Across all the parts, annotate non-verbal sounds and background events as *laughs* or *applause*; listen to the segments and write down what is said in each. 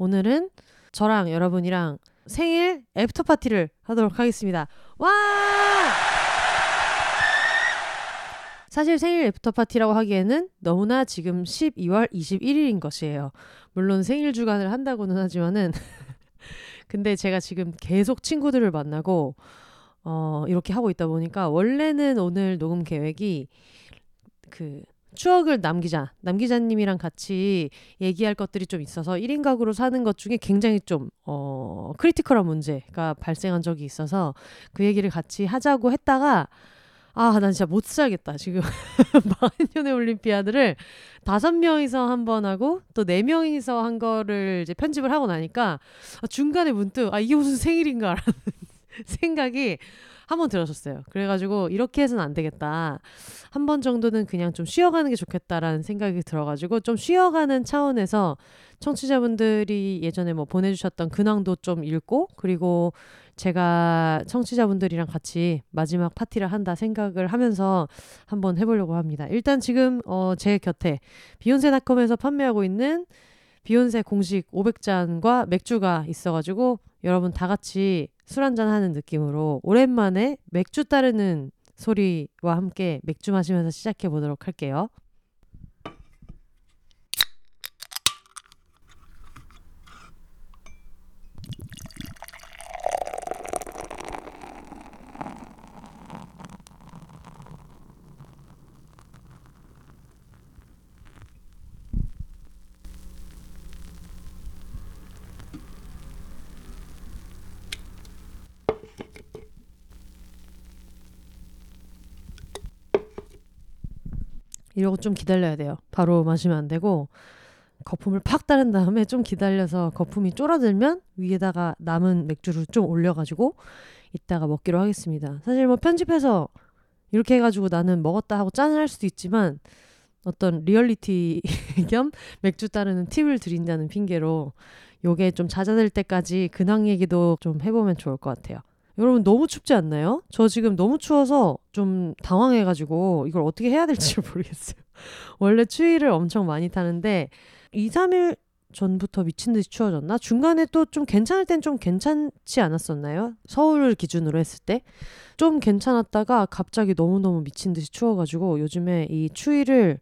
오늘은 저랑 여러분이랑 생일 after party를 하도록 하겠습니다. 와! 사실 생일 after party라고 하기에는 너무나 지금 12월 21일인 것이에요. 물론 생일 주간을 한다고는 하지만은 *laughs* 근데 제가 지금 계속 친구들을 만나고 어 이렇게 하고 있다 보니까 원래는 오늘 녹음 계획이 그 추억을 남기자. 남기자님이랑 같이 얘기할 것들이 좀 있어서 1인 가구로 사는 것 중에 굉장히 좀, 어, critical한 문제가 발생한 적이 있어서 그 얘기를 같이 하자고 했다가 아, 난 진짜 못 살겠다. 지금 *laughs* 마흔년의 올림피아드를 다섯 명이서 한 번 하고 또 네 명이서 한 거를 이제 편집을 하고 나니까 중간에 문득 아, 이게 무슨 생일인가라는 *laughs* 생각이 한 번 들었었어요. 그래가지고 이렇게 해서는 안 되겠다. 한 번 정도는 그냥 좀 쉬어가는 게 좋겠다라는 생각이 들어가지고 좀 쉬어가는 차원에서 청취자분들이 예전에 뭐 보내주셨던 근황도 좀 읽고 그리고 제가 청취자분들이랑 같이 마지막 파티를 한다 생각을 하면서 한번 해보려고 합니다. 일단 지금 어, 제 곁에 비욘세닷컴에서 판매하고 있는 비욘세 공식 500잔과 맥주가 있어가지고 여러분 다 같이 술 한잔 하는 느낌으로 오랜만에 맥주 따르는 소리와 함께 맥주 마시면서 시작해 보도록 할게요. 이러고 좀 기다려야 돼요. 바로 마시면 안 되고 거품을 팍 따른 다음에 좀 기다려서 거품이 쫄아들면 위에다가 남은 맥주를 좀 올려가지고 이따가 먹기로 하겠습니다. 사실 뭐 편집해서 이렇게 해가지고 나는 먹었다 하고 짠을 할 수도 있지만 어떤 리얼리티 *laughs* 겸 맥주 따르는 팁을 드린다는 핑계로 요게 좀 잦아들 때까지 근황 얘기도 좀 해보면 좋을 것 같아요. 여러분 너무 춥지 않나요? 저 지금 너무 추워서 좀 당황해가지고 이걸 어떻게 해야 될지 모르겠어요. *laughs* 원래 추위를 엄청 많이 타는데 2, 3일 전부터 미친 듯이 추워졌나? 중간에 또 좀 괜찮을 땐 좀 괜찮지 않았었나요? 서울 기준으로 했을 때. 좀 괜찮았다가 갑자기 너무너무 미친 듯이 추워가지고 요즘에 이 추위를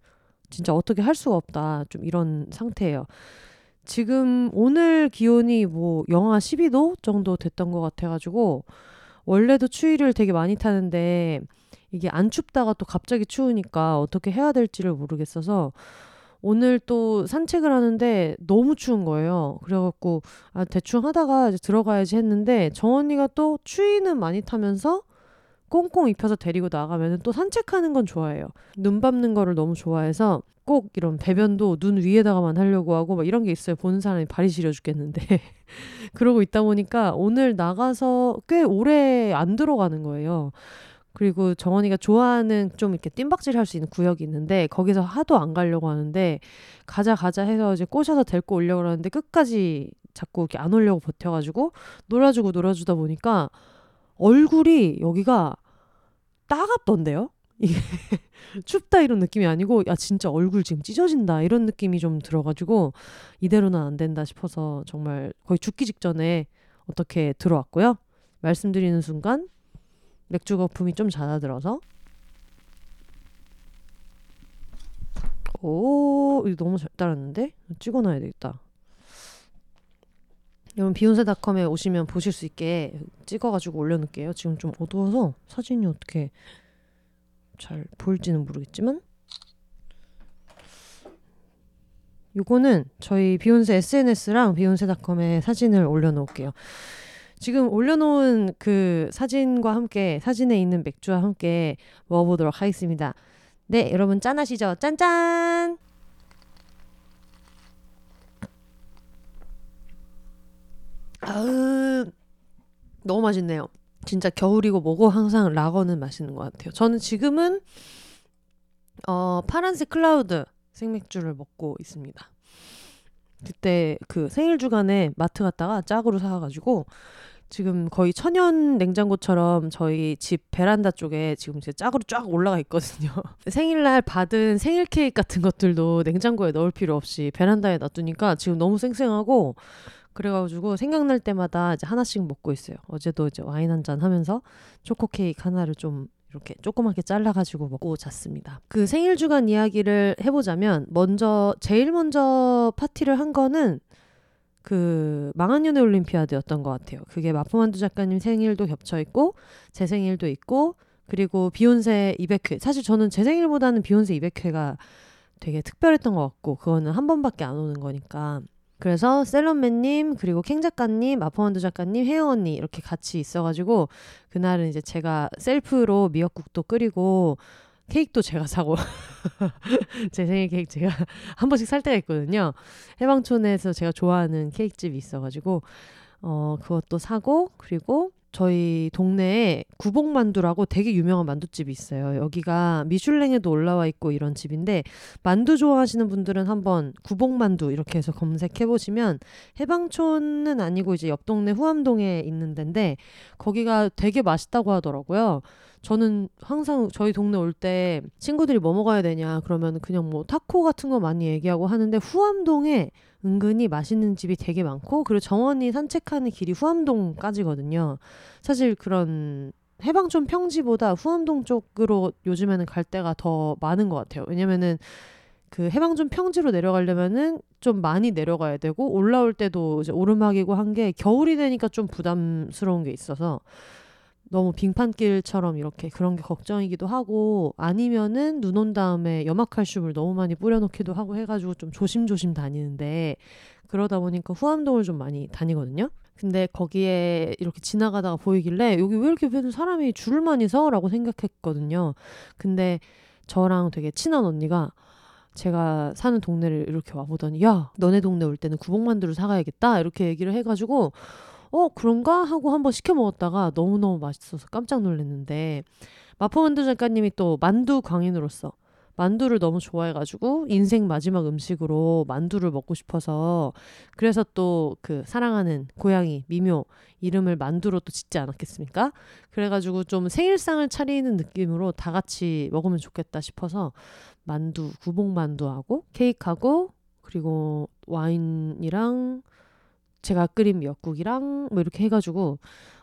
진짜 어떻게 할 수가 없다. 좀 이런 상태예요. 지금 오늘 기온이 뭐 영하 12도 정도 됐던 것 같아가지고 원래도 추위를 되게 많이 타는데 이게 안 춥다가 또 갑자기 추우니까 어떻게 해야 될지를 모르겠어서 오늘 또 산책을 하는데 너무 추운 거예요. 그래갖고 아 대충 하다가 이제 들어가야지 했는데 정언니가 또 추위는 많이 타면서 꽁꽁 입혀서 데리고 나가면 또 산책하는 건 좋아해요. 눈 밟는 거를 너무 좋아해서 꼭 이런 배변도 눈 위에다가만 하려고 하고 막 이런 게 있어요. 보는 사람이 발이 시려 죽겠는데. *laughs* 그러고 있다 보니까 오늘 나가서 꽤 오래 안 들어가는 거예요. 그리고 정원이가 좋아하는 좀 이렇게 뜀박질 할 수 있는 구역이 있는데 거기서 하도 안 가려고 하는데 가자 가자 해서 이제 꼬셔서 데리고 오려고 하는데 끝까지 자꾸 이렇게 안 오려고 버텨가지고 놀아주고 놀아주다 보니까 얼굴이 여기가 따갑던데요? 이게 *laughs* 춥다 이런 느낌이 아니고 야 진짜 얼굴 지금 찢어진다 이런 느낌이 좀 들어가지고 이대로는 안 된다 싶어서 정말 거의 죽기 직전에 어떻게 들어왔고요. 말씀드리는 순간 맥주 거품이 좀 잦아들어서 오 이거 너무 잘 따랐는데 찍어놔야 되겠다. 여러분 비욘세닷컴에 오시면 보실 수 있게 찍어가지고 올려놓을게요. 지금 좀 어두워서 사진이 어떻게 잘 보일지는 모르겠지만 요거는 저희 비욘세 SNS랑 비욘세닷컴에 사진을 올려놓을게요. 지금 올려놓은 그 사진과 함께 사진에 있는 맥주와 함께 먹어보도록 하겠습니다. 네, 여러분 짠하시죠? 짠짠! 아으 너무 맛있네요. 진짜 겨울이고 뭐고 항상 라거는 맛있는 것 같아요. 저는 지금은 어, 파란색 클라우드 생맥주를 먹고 있습니다. 그때 그 생일 주간에 마트 갔다가 짝으로 사가지고 지금 거의 천연 냉장고처럼 저희 집 베란다 쪽에 지금 제 짝으로 쫙 올라가 있거든요. *laughs* 생일날 받은 생일 케이크 같은 것들도 냉장고에 넣을 필요 없이 베란다에 놔두니까 지금 너무 쌩쌩하고 그래가지고 생각날 때마다 이제 하나씩 먹고 있어요. 어제도 이제 와인 한 잔 하면서 초코 케이크 하나를 좀 이렇게 조그맣게 잘라가지고 먹고 잤습니다. 그 생일 주간 이야기를 해보자면 먼저 제일 먼저 파티를 한 거는 그 망한 연애 올림피아드였던 것 같아요. 그게 마포만두 작가님 생일도 겹쳐 있고 제 생일도 있고 그리고 비욘세 200회 사실 저는 제 생일보다는 비욘세 200회가 되게 특별했던 것 같고 그거는 한 번밖에 안 오는 거니까 그래서 셀럽맨님 그리고 캥 작가님 마포만두 작가님 혜영 언니 이렇게 같이 있어가지고 그날은 이제 제가 셀프로 미역국도 끓이고 케이크도 제가 사고 *laughs* 제 생일 케이크 제가 *laughs* 한 번씩 살 때가 있거든요. 해방촌에서 제가 좋아하는 케이크집이 있어가지고 어 그것도 사고 그리고 저희 동네에 구복만두라고 되게 유명한 만두집이 있어요. 여기가 미슐랭에도 올라와 있고 이런 집인데 만두 좋아하시는 분들은 한번 구복만두 이렇게 해서 검색해 보시면 해방촌은 아니고 이제 옆 동네 후암동에 있는 데인데 거기가 되게 맛있다고 하더라고요. 저는 항상 저희 동네 올 때 친구들이 뭐 먹어야 되냐 그러면 그냥 뭐 타코 같은 거 많이 얘기하고 하는데 후암동에 은근히 맛있는 집이 되게 많고 그리고 정원이 산책하는 길이 후암동까지거든요. 사실 그런 해방촌 평지보다 후암동 쪽으로 요즘에는 갈 때가 더 많은 것 같아요. 왜냐면은 그 해방촌 평지로 내려가려면은 좀 많이 내려가야 되고 올라올 때도 이제 오르막이고 한 게 겨울이 되니까 좀 부담스러운 게 있어서 너무 빙판길처럼 이렇게 그런 게 걱정이기도 하고 아니면은 눈 온 다음에 염화칼슘을 너무 많이 뿌려놓기도 하고 해가지고 좀 조심조심 다니는데 그러다 보니까 후암동을 좀 많이 다니거든요. 근데 거기에 이렇게 지나가다가 보이길래 여기 왜 이렇게 사람이 줄을 많이 서? 라고 생각했거든요. 근데 저랑 되게 친한 언니가 제가 사는 동네를 이렇게 와보더니 야 너네 동네 올 때는 구복만두를 사가야겠다 이렇게 얘기를 해가지고 어 그런가 하고 한번 시켜 먹었다가 너무너무 맛있어서 깜짝 놀랐는데 마포만두 작가님이 또 만두 광인으로서 만두를 너무 좋아해가지고 인생 마지막 음식으로 만두를 먹고 싶어서 그래서 또 그 사랑하는 고양이 미묘 이름을 만두로 또 짓지 않았겠습니까? 그래가지고 좀 생일상을 차리는 느낌으로 다 같이 먹으면 좋겠다 싶어서 만두 구복 만두하고 케이크하고 그리고 와인이랑 제가 끓인 미역국이랑 뭐 이렇게 해가지고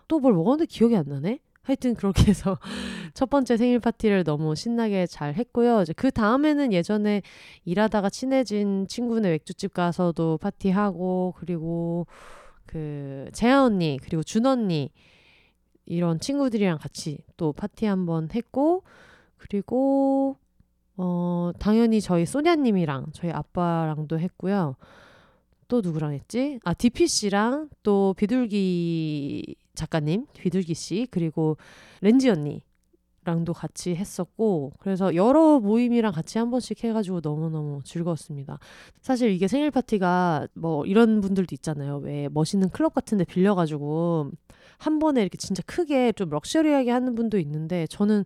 또 뭘 먹었는데 기억이 안 나네. 하여튼 그렇게 해서 *laughs* 첫 번째 생일 파티를 너무 신나게 잘 했고요. 이제 그 다음에는 예전에 일하다가 친해진 친구네 맥주집 가서도 파티하고 그리고 그 재아 언니 그리고 준 언니 이런 친구들이랑 같이 또 파티 한번 했고 그리고 어 당연히 저희 소냐님이랑 저희 아빠랑도 했고요. 또 누구랑 했지? 아 디피 씨랑 또 비둘기 작가님, 비둘기 씨 그리고 렌지 언니랑도 같이 했었고 그래서 여러 모임이랑 같이 한 번씩 해가지고 너무너무 즐거웠습니다. 사실 이게 생일 파티가 뭐 이런 분들도 있잖아요. 왜 멋있는 클럽 같은데 빌려가지고 한 번에 이렇게 진짜 크게 좀 럭셔리하게 하는 분도 있는데 저는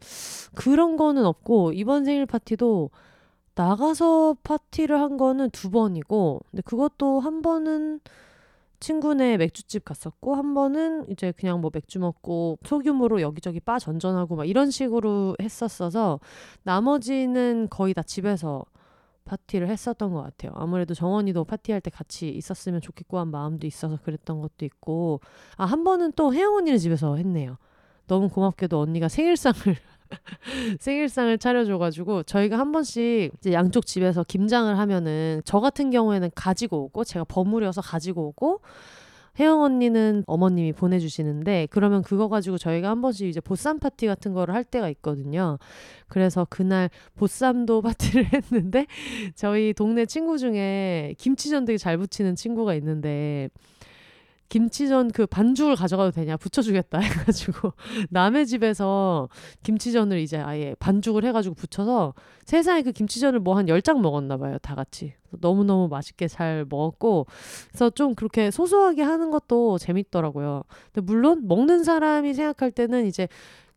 그런 거는 없고 이번 생일 파티도 나가서 파티를 한 거는 두 번이고, 근데 그것도 한 번은 친구네 맥주집 갔었고, 한 번은 이제 그냥 뭐 맥주 먹고 소규모로 여기저기 바 전전하고 막 이런 식으로 했었어서, 나머지는 거의 다 집에서 파티를 했었던 것 같아요. 아무래도 정원이도 파티할 때 같이 있었으면 좋겠고 한 마음도 있어서 그랬던 것도 있고, 아, 한 번은 또 혜영 언니네 집에서 했네요. 너무 고맙게도 언니가 생일상을 *laughs* 생일상을 차려줘가지고 저희가 한 번씩 이제 양쪽 집에서 김장을 하면은 저 같은 경우에는 가지고 오고 제가 버무려서 가지고 오고 혜영 언니는 어머님이 보내주시는데 그러면 그거 가지고 저희가 한 번씩 이제 보쌈 파티 같은 거를 할 때가 있거든요. 그래서 그날 보쌈도 *laughs* 파티를 했는데 저희 동네 친구 중에 김치전 되게 잘 부치는 친구가 있는데 김치전 그 반죽을 가져가도 되냐? 붙여주겠다 *laughs* 해가지고 남의 집에서 김치전을 이제 아예 반죽을 해가지고 붙여서 세상에 그 김치전을 뭐 한 열 장 먹었나 봐요 다 같이. 너무너무 맛있게 잘 먹었고 그래서 좀 그렇게 소소하게 하는 것도 재밌더라고요. 근데 물론 먹는 사람이 생각할 때는 이제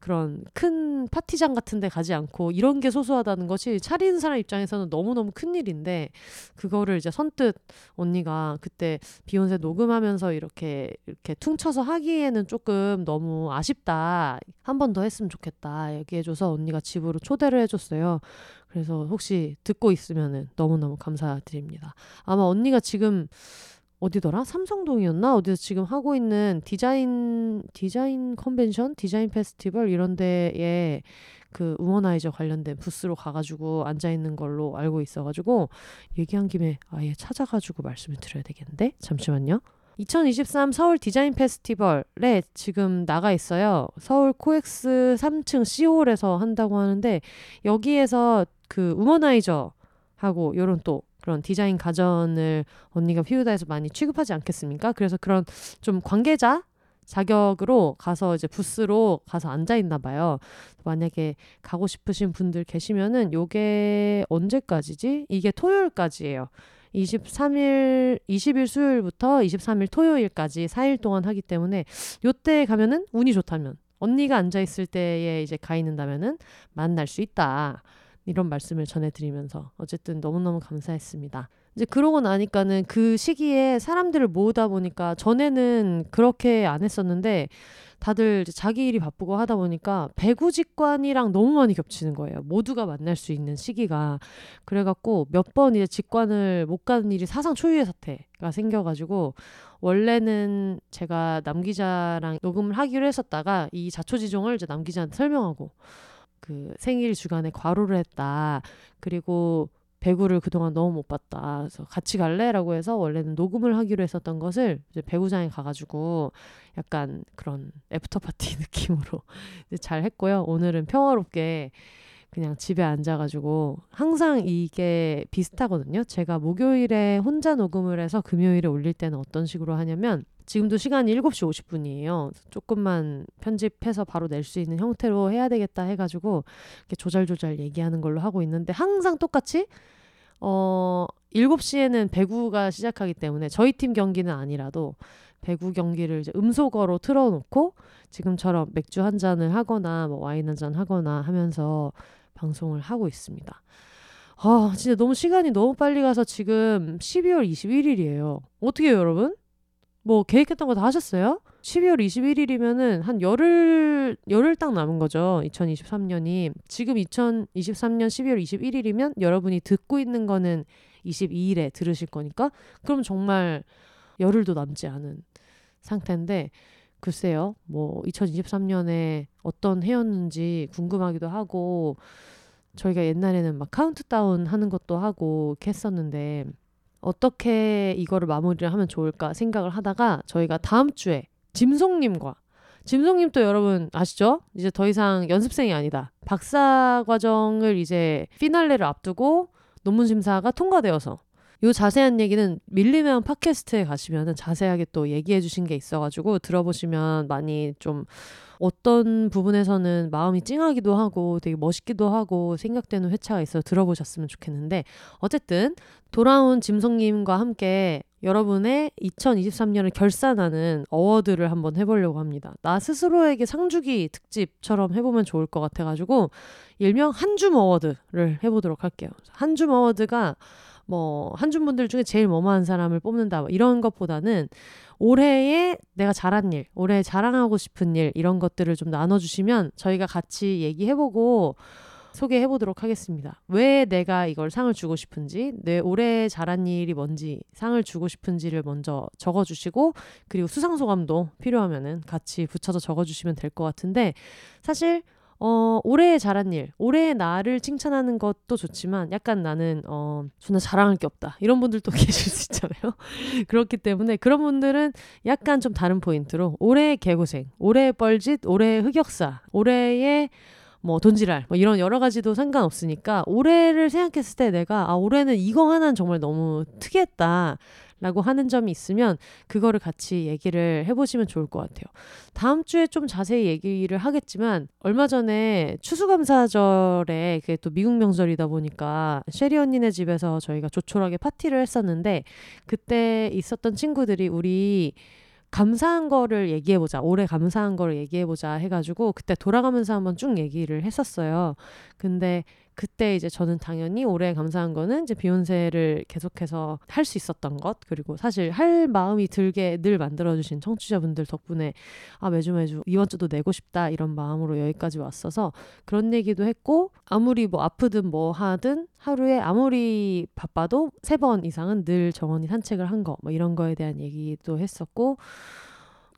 그런 큰 파티장 같은 데 가지 않고 이런 게 소소하다는 것이 차리는 사람 입장에서는 너무너무 큰 일인데 그거를 이제 선뜻 언니가 그때 비욘세 녹음하면서 이렇게 이렇게 퉁쳐서 하기에는 조금 너무 아쉽다. 한 번 더 했으면 좋겠다. 얘기해 줘서 언니가 집으로 초대를 해 줬어요. 그래서 혹시 듣고 있으면은 너무너무 감사드립니다. 아마 언니가 지금 어디더라? 삼성동이었나? 어디서 지금 하고 있는 디자인 디자인 컨벤션, 디자인 페스티벌 이런 데에 그 우머나이저 관련된 부스로 가가지고 앉아 있는 걸로 알고 있어가지고 얘기한 김에 아예 찾아가지고 말씀을 드려야 되겠는데 잠시만요. 2023 서울 디자인 페스티벌에 지금 나가 있어요. 서울 코엑스 3층 C홀에서 한다고 하는데 여기에서 그 우머나이저 하고 요런 또 그런 디자인 가전을 언니가 피우다에서 많이 취급하지 않겠습니까? 그래서 그런 좀 관계자 자격으로 가서 이제 부스로 가서 앉아 있나 봐요. 만약에 가고 싶으신 분들 계시면은 요게 언제까지지? 이게 토요일까지예요. 23일, 20일 수요일부터 23일 토요일까지 4일 동안 하기 때문에 요때 가면은 운이 좋다면 언니가 앉아 있을 때에 이제 가 있는다면은 만날 수 있다. 이런 말씀을 전해드리면서 어쨌든 너무너무 감사했습니다. 이제 그러고 나니까는 그 시기에 사람들을 모으다 보니까 전에는 그렇게 안 했었는데 다들 자기 일이 바쁘고 하다 보니까 배구 직관이랑 너무 많이 겹치는 거예요. 모두가 만날 수 있는 시기가 그래갖고 몇 번 이제 직관을 못 가는 일이 사상 초유의 사태가 생겨가지고 원래는 제가 남 기자랑 녹음을 하기로 했었다가 이 자초지종을 이제 남 기자한테 설명하고 그 생일 주간에 과로를 했다. 그리고 배구를 그동안 너무 못 봤다. 그래서 같이 갈래라고 해서 원래는 녹음을 하기로 했었던 것을 이제 배구장에 가가지고 약간 그런 after party *laughs* 느낌으로 잘 했고요. 오늘은 평화롭게 그냥 집에 앉아가지고 항상 이게 비슷하거든요. 제가 목요일에 혼자 녹음을 해서 금요일에 올릴 때는 어떤 식으로 하냐면 지금도 시간이 7시 50분이에요. 조금만 편집해서 바로 낼 수 있는 형태로 해야 되겠다 해가지고 이렇게 조잘조잘 얘기하는 걸로 하고 있는데 항상 똑같이 어 7시에는 배구가 시작하기 때문에 저희 팀 경기는 아니라도 배구 경기를 이제 음소거로 틀어놓고 지금처럼 맥주 한 잔을 하거나 뭐 와인 한 잔 하거나 하면서 방송을 하고 있습니다. 아, 진짜 너무 시간이 너무 빨리 가서 지금 12월 21일이에요. 어떻게 해요, 여러분? 뭐 계획했던 거 다 하셨어요? 12월 21일이면은 한 열흘 열흘 딱 남은 거죠. 2023년이 지금 2023년 12월 21일이면 여러분이 듣고 있는 거는 22일에 들으실 거니까 그럼 정말 열흘도 남지 않은 상태인데 글쎄요. 뭐 2023년에 어떤 해였는지 궁금하기도 하고 저희가 옛날에는 막 카운트다운 하는 것도 하고 했었는데 어떻게 이거를 마무리를 하면 좋을까 생각을 하다가 저희가 다음 주에 짐송님과 짐송님 또 여러분 아시죠? 이제 더 이상 연습생이 아니다. 박사 과정을 이제 피날레를 앞두고 논문 심사가 통과되어서 요 자세한 얘기는 밀리면 팟캐스트에 가시면은 자세하게 또 얘기해 주신 게 있어가지고 들어보시면 많이 좀 어떤 부분에서는 마음이 찡하기도 하고 되게 멋있기도 하고 생각되는 회차가 있어 들어보셨으면 좋겠는데 어쨌든 돌아온 짐송님과 함께 여러분의 2023년을 결산하는 어워드를 한번 해보려고 합니다. 나 스스로에게 상주기 특집처럼 해보면 좋을 것 같아가지고 일명 한줌 어워드를 해보도록 할게요. 한줌 어워드가 뭐 한줌 분들 중에 제일 뭐뭐한 사람을 뽑는다 뭐 이런 것보다는 올해에 내가 잘한 일, 올해 자랑하고 싶은 일 이런 것들을 좀 나눠주시면 저희가 같이 얘기해보고 소개해 보도록 하겠습니다. 왜 내가 이걸 상을 주고 싶은지, 내 올해 잘한 일이 뭔지, 상을 주고 싶은지를 먼저 적어 주시고, 그리고 수상 소감도 필요하면은 같이 붙여서 적어 주시면 될 것 같은데, 사실 어, 올해 잘한 일, 올해 나를 칭찬하는 것도 좋지만 약간 나는 어, 존나 자랑할 게 없다. 이런 분들도 *laughs* 계실 수 있잖아요. 그렇기 때문에 그런 분들은 약간 좀 다른 포인트로 올해의 개고생, 올해의 뻘짓, 올해의 흑역사, 올해의 뭐 돈지랄 뭐 이런 여러 가지도 상관없으니까 올해를 생각했을 때 내가 아 올해는 이거 하나는 정말 너무 특이했다. 라고 하는 점이 있으면 그거를 같이 얘기를 해보시면 좋을 것 같아요. 다음 주에 좀 자세히 얘기를 하겠지만 얼마 전에 추수감사절에 그게 또 미국 명절이다 보니까 쉐리 언니네 집에서 저희가 조촐하게 파티를 했었는데 그때 있었던 친구들이 우리 감사한 거를 얘기해보자. 올해 감사한 거를 얘기해보자 해가지고 그때 돌아가면서 한번 쭉 얘기를 했었어요. 근데 그때 이제 저는 당연히 올해 감사한 거는 이제 비욘세를 계속해서 할 수 있었던 것. 그리고 사실 할 마음이 들게 늘 만들어주신 청취자분들 덕분에 아 매주 매주 이번 주도 내고 싶다 이런 마음으로 여기까지 왔어서 그런 얘기도 했고 아무리 뭐 아프든 뭐 하든 하루에 아무리 바빠도 세 번 이상은 늘 정원이 산책을 한 거 뭐 이런 거에 대한 얘기도 했었고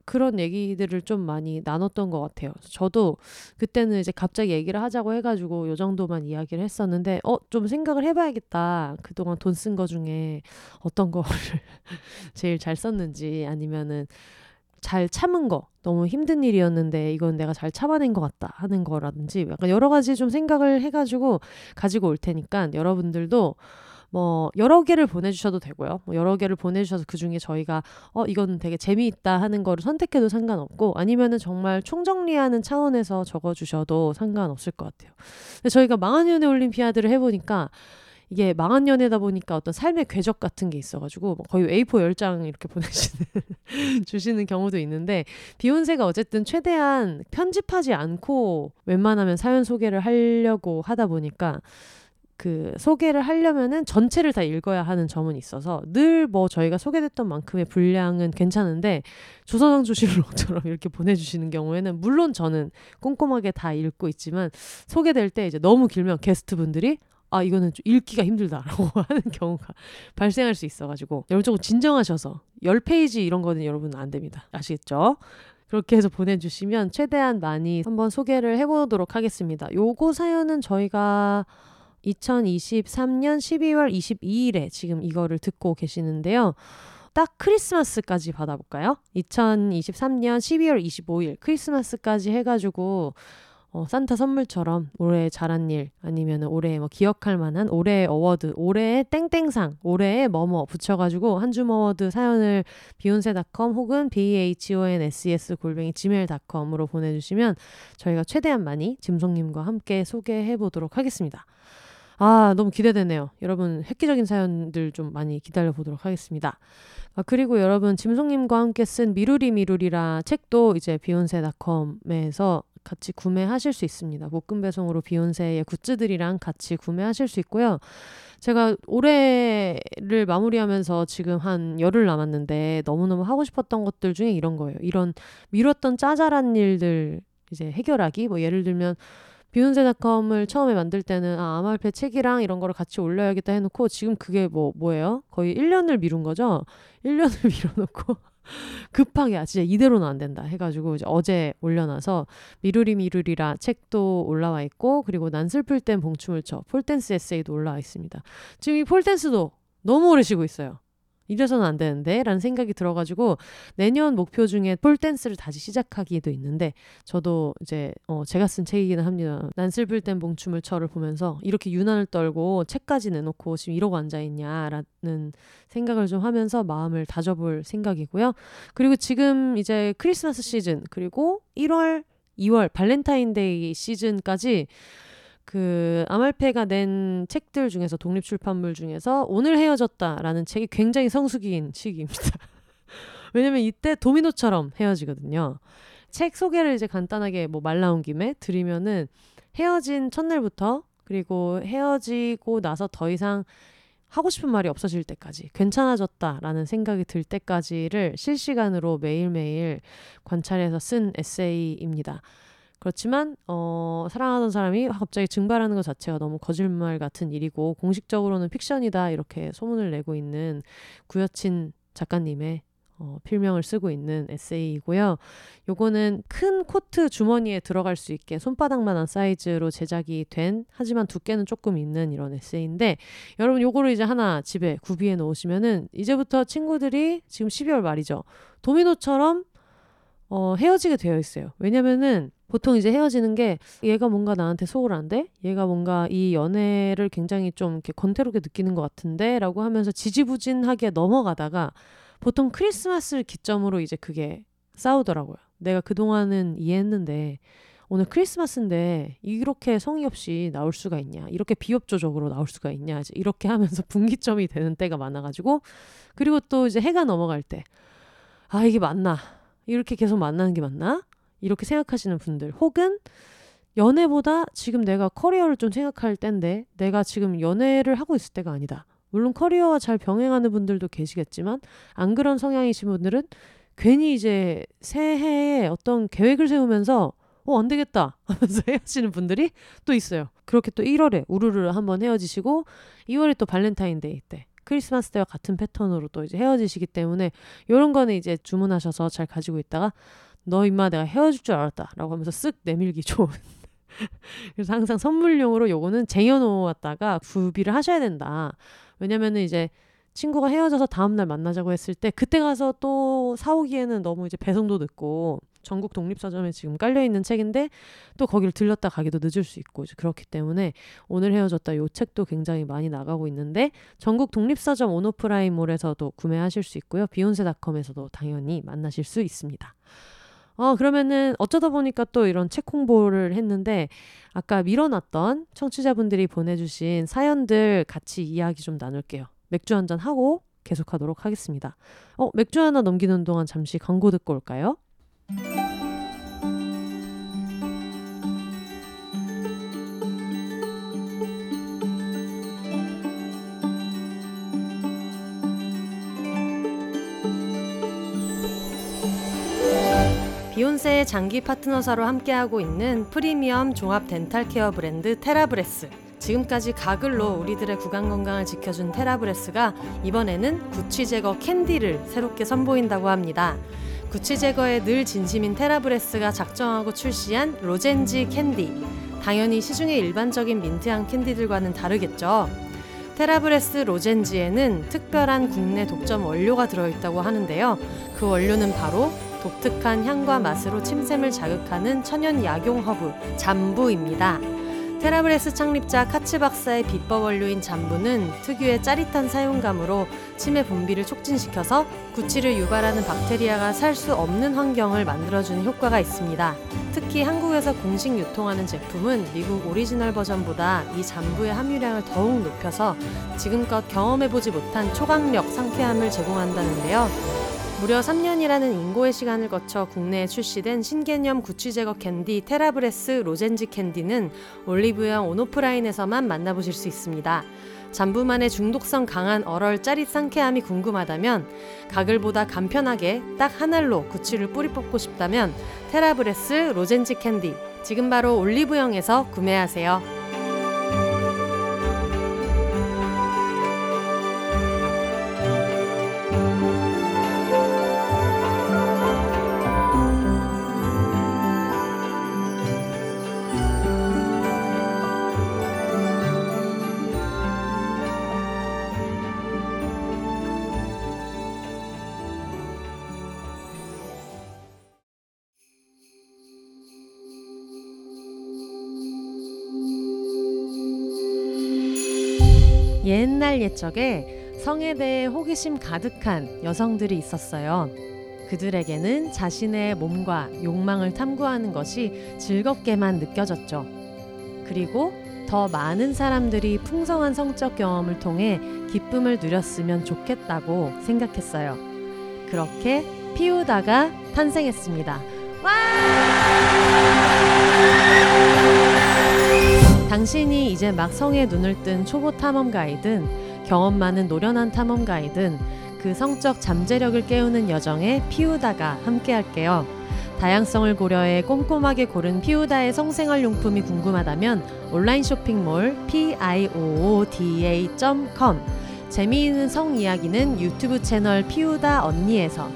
그런 얘기들을 좀 많이 나눴던 것 같아요. 저도 그때는 이제 갑자기 얘기를 하자고 해가지고 요 정도만 이야기를 했었는데, 어, 좀 생각을 해봐야겠다. 그동안 돈 쓴 거 중에 어떤 거를 *laughs* 제일 잘 썼는지 아니면은 잘 참은 거 너무 힘든 일이었는데 이건 내가 잘 참아낸 것 같다 하는 거라든지 약간 여러 가지 좀 생각을 해가지고 가지고 올 테니까 여러분들도 뭐 여러 개를 보내주셔도 되고요. 뭐 여러 개를 보내주셔서 그 중에 저희가 어 이건 되게 재미있다 하는 거를 선택해도 상관없고 아니면은 정말 총정리하는 차원에서 적어주셔도 상관없을 것 같아요. 저희가 망한 연애 올림피아드를 해보니까 이게 망한 연애다 보니까 어떤 삶의 궤적 같은 게 있어가지고 뭐 거의 A4 10장 이렇게 *laughs* 보내시는 주시는 경우도 있는데 비욘세가 어쨌든 최대한 편집하지 않고 웬만하면 사연 소개를 하려고 하다 보니까 그 소개를 하려면은 전체를 다 읽어야 하는 점은 있어서 늘 뭐 저희가 소개됐던 만큼의 분량은 괜찮은데 조선왕 조실록처럼 *laughs* 이렇게 보내주시는 경우에는 물론 저는 꼼꼼하게 다 읽고 있지만 소개될 때 이제 너무 길면 게스트 분들이 아 이거는 좀 읽기가 힘들다라고 *laughs* 하는 경우가 발생할 수 있어가지고 여러분 조금 진정하셔서 10페이지 이런 거는 여러분 안 됩니다 아시겠죠? 그렇게 해서 보내주시면 최대한 많이 한번 소개를 해보도록 하겠습니다. 요거 사연은 저희가 2023년 12월 22일에 지금 이거를 듣고 계시는데요. 딱 크리스마스까지 받아볼까요? 2023년 12월 25일 크리스마스까지 해가지고 어, 산타 선물처럼 올해 잘한 일 아니면 올해 뭐 기억할 만한 올해의 award, 올해의 땡땡상, 올해의 뭐뭐 붙여가지고 한 줌 award 사연을 비욘세닷컴 혹은 bahonses 골뱅이 gmail.com으로 보내주시면 저희가 최대한 많이 짐송님과 함께 소개해 보도록 하겠습니다. 아, 너무 기대되네요. 여러분, 획기적인 사연들 좀 많이 기다려 보도록 하겠습니다. 아, 그리고 여러분, 짐송님과 함께 쓴 미루리 미루리라 책도 이제 비욘세닷컴에서 같이 구매하실 수 있습니다. 목금 배송으로 비욘세의 굿즈들이랑 같이 구매하실 수 있고요. 제가 올해를 마무리하면서 지금 한 열흘 남았는데 너무너무 하고 싶었던 것들 중에 이런 거예요. 이런 미뤘던 짜잘한 일들 이제 해결하기. 뭐 예를 들면 비욘세닷컴을 처음에 만들 때는 아, 아말페 책이랑 이런 거를 같이 올려야겠다 해놓고 지금 그게 뭐 뭐예요? 거의 1년을 미룬 거죠. 1년을 밀어놓고 *laughs* 급하게 아 진짜 이대로는 안 된다 해가지고 이제 어제 올려놔서 미루리 미루리라 책도 올라와 있고 그리고 난 슬플 땐 봉춤을 쳐 폴댄스 에세이도 올라와 있습니다. 지금 이 pole dance도 너무 오래 쉬고 있어요. 이래서는 안 되는데 라는 생각이 들어가지고 내년 목표 중에 pole dance를 다시 시작하기도 있는데 저도 이제 어 제가 쓴 책이기는 합니다. 난 슬플 땐 봉춤을 춰를 보면서 이렇게 유난을 떨고 책까지 내놓고 지금 이러고 앉아있냐라는 생각을 좀 하면서 마음을 다져볼 생각이고요. 그리고 지금 이제 크리스마스 시즌 그리고 1월 2월 발렌타인데이 시즌까지 그 아말페가 낸 책들 중에서 독립 출판물 중에서 오늘 헤어졌다라는 책이 굉장히 성수기인 시기입니다. *laughs* 왜냐면 이때 도미노처럼 헤어지거든요. 책 소개를 이제 간단하게 뭐 말 나온 김에 드리면은 헤어진 첫날부터 그리고 헤어지고 나서 더 이상 하고 싶은 말이 없어질 때까지 괜찮아졌다라는 생각이 들 때까지를 실시간으로 매일매일 관찰해서 쓴 에세이입니다. 그렇지만 어, 사랑하던 사람이 갑자기 증발하는 것 자체가 너무 거짓말 같은 일이고 공식적으로는 픽션이다 이렇게 소문을 내고 있는 구여친 작가님의 어, 필명을 쓰고 있는 에세이이고요. 요거는 큰 코트 주머니에 들어갈 수 있게 손바닥만한 사이즈로 제작이 된 하지만 두께는 조금 있는 이런 에세이인데 여러분 요거를 이제 하나 집에 구비해 놓으시면은 이제부터 친구들이 지금 12월 말이죠. 도미노처럼 어, 헤어지게 되어 있어요. 왜냐면은 보통 이제 헤어지는 게 얘가 뭔가 나한테 돼? 얘가 뭔가 이 연애를 굉장히 좀 이렇게 권태롭게 느끼는 것 같은데? 라고 하면서 지지부진하게 넘어가다가 보통 크리스마스를 기점으로 이제 그게 싸우더라고요. 내가 그동안은 이해했는데 오늘 크리스마스인데 이렇게 성의 없이 나올 수가 있냐 이렇게 비협조적으로 나올 수가 있냐 이렇게 하면서 *laughs* 분기점이 되는 때가 많아가지고 그리고 또 이제 해가 넘어갈 때 아 이게 맞나 이렇게 계속 만나는 게 맞나 이렇게 생각하시는 분들 혹은 연애보다 지금 내가 커리어를 좀 생각할 때인데 내가 지금 연애를 하고 있을 때가 아니다. 물론 커리어와 잘 병행하는 분들도 계시겠지만 안 그런 성향이신 분들은 괜히 이제 새해에 어떤 계획을 세우면서 어, 안 되겠다 *laughs* 하면서 헤어지는 분들이 또 있어요. 그렇게 또 1월에 우르르 한번 헤어지시고 2월에 또 발렌타인데이 때 크리스마스 때와 같은 패턴으로 또 이제 헤어지시기 때문에 이런 거는 이제 주문하셔서 잘 가지고 있다가 너 임마 내가 헤어질 줄 알았다 라고 하면서 쓱 내밀기 좋은 *laughs* 그래서 항상 선물용으로 요거는 쟁여놓았다가 구비를 하셔야 된다. 왜냐면은 이제 친구가 헤어져서 다음날 만나자고 했을 때 그때 가서 또 사오기에는 너무 이제 배송도 늦고 전국 독립서점에 지금 깔려있는 책인데 또 거기를 들렀다 가기도 늦을 수 있고 그렇기 때문에 오늘 헤어졌다 요 책도 굉장히 많이 나가고 있는데 전국 독립서점 온오프라인몰에서도 구매하실 수 있고요. 비욘세닷컴에서도 당연히 만나실 수 있습니다. 어, 그러면은 어쩌다 보니까 또 이런 책 홍보를 했는데 아까 밀어놨던 청취자분들이 보내주신 사연들 같이 이야기 좀 나눌게요. 맥주 한 잔 하고 계속하도록 하겠습니다. 어, 맥주 하나 넘기는 동안 잠시 광고 듣고 올까요? 비혼세의 장기 파트너사로 함께하고 있는 프리미엄 종합 dental care 브랜드 테라브레스. 지금까지 가글로 우리들의 구강 건강을 지켜준 테라브레스가 이번에는 구취 제거 캔디를 새롭게 선보인다고 합니다. 구취 제거에 늘 진심인 테라브레스가 작정하고 출시한 lozenge 캔디. 당연히 시중의 일반적인 민트향 캔디들과는 다르겠죠. 테라브레스 lozenge에는 특별한 국내 독점 원료가 들어있다고 하는데요. 그 원료는 바로 독특한 향과 맛으로 침샘을 자극하는 천연 약용 허브 잠부입니다. 테라브레스 창립자 카츠 박사의 비법 원료인 잠부는 특유의 짜릿한 사용감으로 침의 분비를 촉진시켜서 구취를 유발하는 박테리아가 살 수 없는 환경을 만들어주는 효과가 있습니다. 특히 한국에서 공식 유통하는 제품은 미국 오리지널 버전보다 이 잠부의 함유량을 더욱 높여서 지금껏 경험해보지 못한 초강력 상쾌함을 제공한다는데요. 무려 3년이라는 인고의 시간을 거쳐 국내에 출시된 신개념 구취 제거 캔디 테라브레스 lozenge 캔디는 올리브영 온오프라인에서만 만나보실 수 있습니다. 잠부만의 중독성 강한 얼얼 짜릿 상쾌함이 궁금하다면 가글보다 간편하게 딱 한 알로 구취를 뿌리 뽑고 싶다면 테라브레스 lozenge 캔디 지금 바로 올리브영에서 구매하세요. 옛날 옛적에 성에 대해 호기심 가득한 여성들이 있었어요. 그들에게는 자신의 몸과 욕망을 탐구하는 것이 즐겁게만 느껴졌죠. 그리고 더 많은 사람들이 풍성한 성적 경험을 통해 기쁨을 누렸으면 좋겠다고 생각했어요. 그렇게 피우다가 탄생했습니다. 와! 당신이 이제 막 성에 눈을 뜬 초보 탐험가이든 경험 많은 노련한 탐험가이든 그 성적 잠재력을 깨우는 여정에 피우다가 함께할게요. 다양성을 고려해 꼼꼼하게 고른 피우다의 성생활 용품이 궁금하다면 온라인 쇼핑몰 piooda.com 재미있는 성 이야기는 유튜브 채널 피우다 언니에서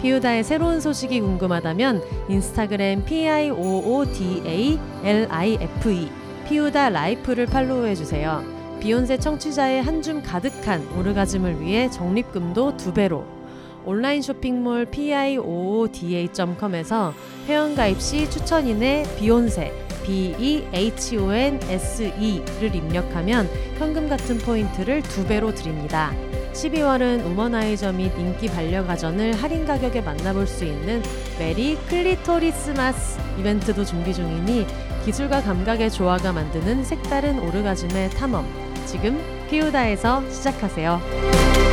피우다의 새로운 소식이 궁금하다면 인스타그램 piooda life 피우다 라이프를 팔로우해 주세요. 비혼세 청취자의 한줌 가득한 오르가즘을 위해 적립금도 두 배로 온라인 쇼핑몰 piooda.com에서 회원가입 시 추천인에 비혼세 B-I-H-O-N-S-E를 입력하면 현금 같은 포인트를 두 배로 드립니다. 12월은 우머나이저 및 인기 반려가전을 할인 가격에 만나볼 수 있는 메리 클리토리스마스 이벤트도 준비 중이니 기술과 감각의 조화가 만드는 색다른 오르가즘의 탐험 지금 피우다에서 시작하세요.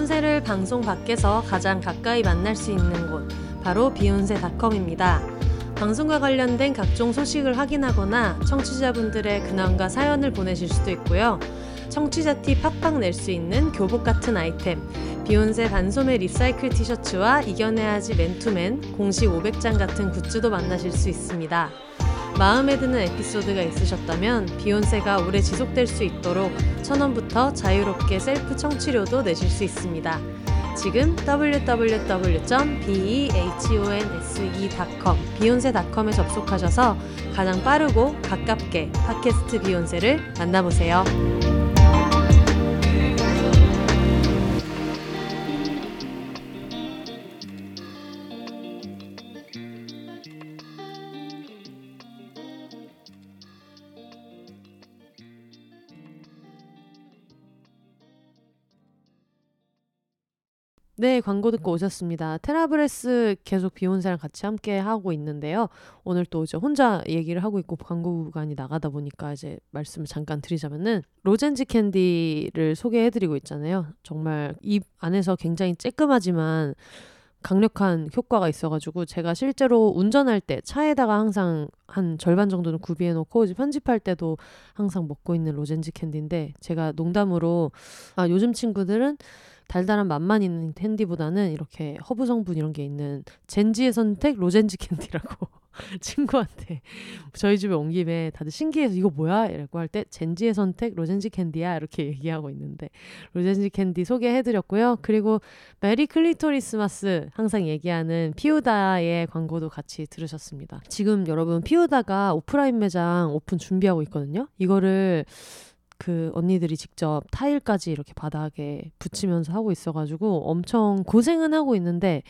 비혼세를 방송 밖에서 가장 가까이 만날 수 있는 곳 바로 비혼세닷컴입니다. 방송과 관련된 각종 소식을 확인하거나 청취자분들의 근황과 사연을 보내실 수도 있고요. 청취자 티 팍팍 낼 수 있는 교복 같은 아이템, 비혼세 반소매 recycle 티셔츠와 이겨내야지 맨투맨 공식 500장 같은 굿즈도 만나실 수 있습니다. 마음에 드는 에피소드가 있으셨다면 비혼세가 오래 지속될 수 있도록 천원부터 자유롭게 셀프 청취료도 내실 수 있습니다. 지금 www.behonse.com 비욘세닷컴에 접속하셔서 가장 빠르고 가깝게 팟캐스트 비욘세를 만나보세요. 네, 광고 듣고 오셨습니다. 테라브레스 계속 비욘세랑 같이 함께 하고 있는데요. 오늘 또 이제 혼자 얘기를 하고 있고 광고 구간이 나가다 보니까 이제 말씀을 잠깐 드리자면은 로젠지 캔디를 소개해드리고 있잖아요. 정말 입 안에서 굉장히 쬐끔하지만 강력한 효과가 있어가지고 제가 실제로 운전할 때 차에다가 항상 한 절반 정도는 구비해 놓고 이제 편집할 때도 항상 먹고 있는 로젠지 캔디인데 제가 농담으로 아 요즘 친구들은 달달한 맛만 있는 캔디보다는 이렇게 허브 성분 이런 게 있는 Gen Z의 선택 lozenge 캔디라고 *laughs* 친구한테 저희 집에 온 김에 다들 신기해서 이거 뭐야? 이라고 할 때 Gen Z의 선택 lozenge 캔디야 이렇게 얘기하고 있는데 lozenge 캔디 소개해드렸고요. 그리고 Merry Clitorismas 항상 얘기하는 피우다의 광고도 같이 들으셨습니다. 지금 여러분 피우다가 오프라인 매장 오픈 준비하고 있거든요. 이거를 그 언니들이 직접 타일까지 이렇게 바닥에 붙이면서 하고 있어가지고 엄청 고생은 하고 있는데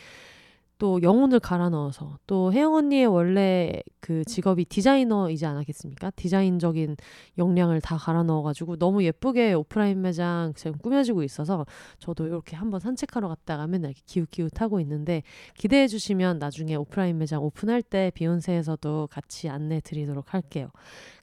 또 영혼을 갈아 넣어서 또 혜영 언니의 원래 그 직업이 디자이너이지 않았겠습니까? 디자인적인 역량을 다 갈아 넣어가지고 너무 예쁘게 오프라인 매장 지금 꾸며지고 있어서 저도 이렇게 한번 산책하러 갔다가 맨날 이렇게 기웃기웃하고 있는데 기대해 주시면 나중에 오프라인 매장 오픈할 때 비욘세에서도 같이 안내 드리도록 할게요.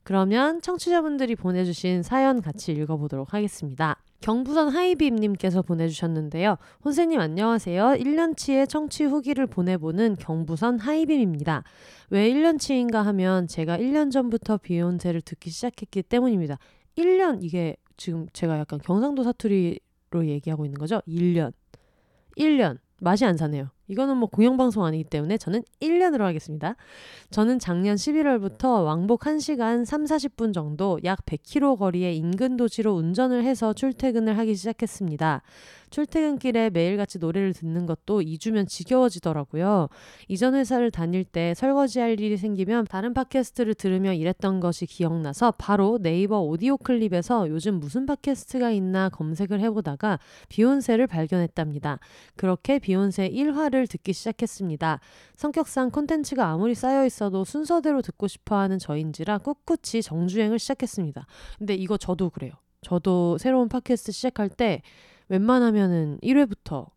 그러면 청취자분들이 보내주신 사연 같이 읽어보도록 하겠습니다. 경부선 하이빔님께서 보내주셨는데요. 혼세님 안녕하세요. 1년치의 청취 후기를 보내보는 경부선 하이빔입니다. 왜 1년치인가 하면 제가 1년 전부터 비욘세를 듣기 시작했기 때문입니다. 1년 이게 지금 제가 약간 경상도 사투리로 얘기하고 있는 거죠? 1년. 1년. 맛이 안 사네요. 이거는 뭐 공영방송 아니기 때문에 저는 1년으로 하겠습니다. 저는 작년 11월부터 왕복 1시간 3, 40분 정도 약 100km 거리의 인근 도시로 운전을 해서 출퇴근을 하기 시작했습니다. 출퇴근길에 매일같이 노래를 듣는 것도 2주면 지겨워지더라고요. 이전 회사를 다닐 때 설거지할 일이 생기면 다른 팟캐스트를 들으며 일했던 것이 기억나서 바로 네이버 오디오 클립에서 요즘 무슨 팟캐스트가 있나 검색을 해보다가 비욘세를 발견했답니다. 그렇게 비욘세 1화를 듣기 시작했습니다. 성격상 콘텐츠가 아무리 쌓여 있어도 순서대로 듣고 싶어 하는 저인지라 꿋꿋이 정주행을 시작했습니다. 근데 이거 저도 그래요. 저도 새로운 팟캐스트 시작할 때 웬만하면은 1회부터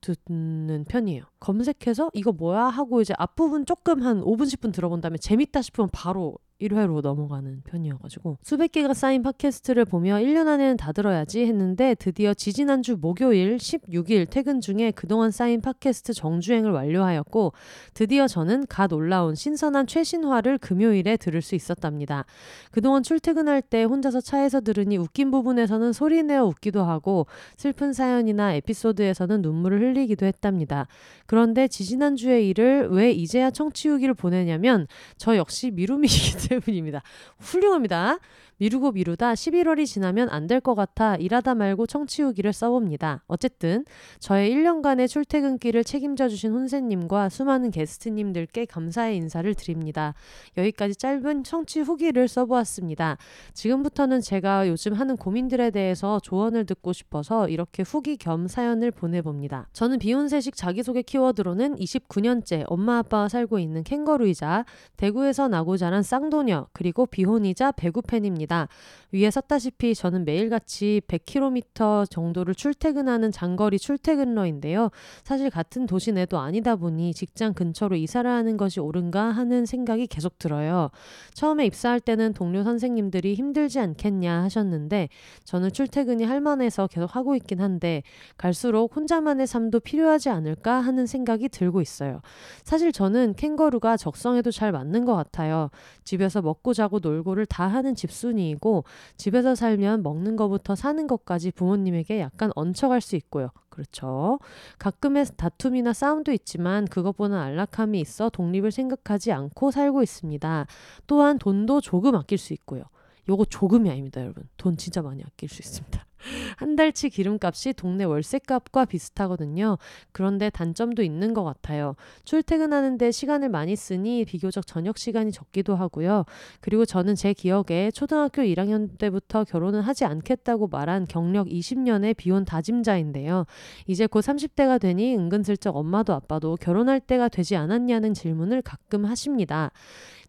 듣는 편이에요. 검색해서 이거 뭐야 하고 이제 앞부분 조금 한 5분 10분 들어본 다음에 재밌다 싶으면 바로 1회로 넘어가는 편이어가지고 수백 개가 쌓인 팟캐스트를 보며 1년 안에는 다 들어야지 했는데 드디어 지지난주 목요일 16일 퇴근 중에 그동안 쌓인 팟캐스트 정주행을 완료하였고 드디어 저는 갓 올라온 신선한 최신화를 금요일에 들을 수 있었답니다. 그동안 출퇴근할 때 혼자서 차에서 들으니 웃긴 부분에서는 소리내어 웃기도 하고 슬픈 사연이나 에피소드에서는 눈물을 흘리기도 했답니다. 그런데 지지난주의 일을 왜 이제야 청취 후기를 보내냐면 저 역시 미루미이기 때문입니다. 훌륭합니다. 미루고 미루다 11월이 지나면 안 될 것 같아 일하다 말고 청취후기를 써봅니다. 어쨌든 저의 1년간의 출퇴근길을 책임져 주신 혼세님과 수많은 게스트님들께 감사의 인사를 드립니다. 여기까지 짧은 청취 후기를 써보았습니다. 지금부터는 제가 요즘 하는 고민들에 대해서 조언을 듣고 싶어서 이렇게 후기 겸 사연을 보내봅니다. 저는 비혼세식 자기소개 키워드로는 29년째 엄마 아빠와 살고 있는 캥거루이자 대구에서 나고 자란 쌍 도녀 그리고 비혼이자 배구 팬입니다. 있습니다. 위에 썼다시피 저는 매일같이 100km 정도를 출퇴근하는 장거리 출퇴근러인데요. 사실 같은 도시 내도 아니다 보니 직장 근처로 이사를 하는 것이 옳은가 하는 생각이 계속 들어요. 처음에 입사할 때는 동료 선생님들이 힘들지 않겠냐 하셨는데 저는 출퇴근이 할만해서 계속 하고 있긴 한데 갈수록 혼자만의 삶도 필요하지 않을까 하는 생각이 들고 있어요. 사실 저는 캥거루가 적성에도 잘 맞는 것 같아요. 집에 서 먹고 자고 놀고를 다 하는 집순이 수준이고 집에서 살면 먹는 것부터 사는 것까지 부모님에게 약간 얹혀갈 수 있고요. 그렇죠. 가끔의 다툼이나 싸움도 있지만 그것보다 안락함이 있어 독립을 생각하지 않고 살고 있습니다. 또한 돈도 조금 아낄 수 있고요. 요거 조금이 아닙니다, 여러분. 돈 진짜 많이 아낄 수 있습니다. *laughs* 한 달치 기름값이 동네 월세값과 비슷하거든요. 그런데 단점도 있는 것 같아요. 출퇴근하는데 시간을 많이 쓰니 비교적 저녁 시간이 적기도 하고요. 그리고 저는 제 기억에 초등학교 1학년 때부터 결혼은 하지 않겠다고 말한 경력 20년의 비혼 다짐자인데요. 이제 곧 30대가 되니 은근슬쩍 엄마도 아빠도 결혼할 때가 되지 않았냐는 질문을 가끔 하십니다.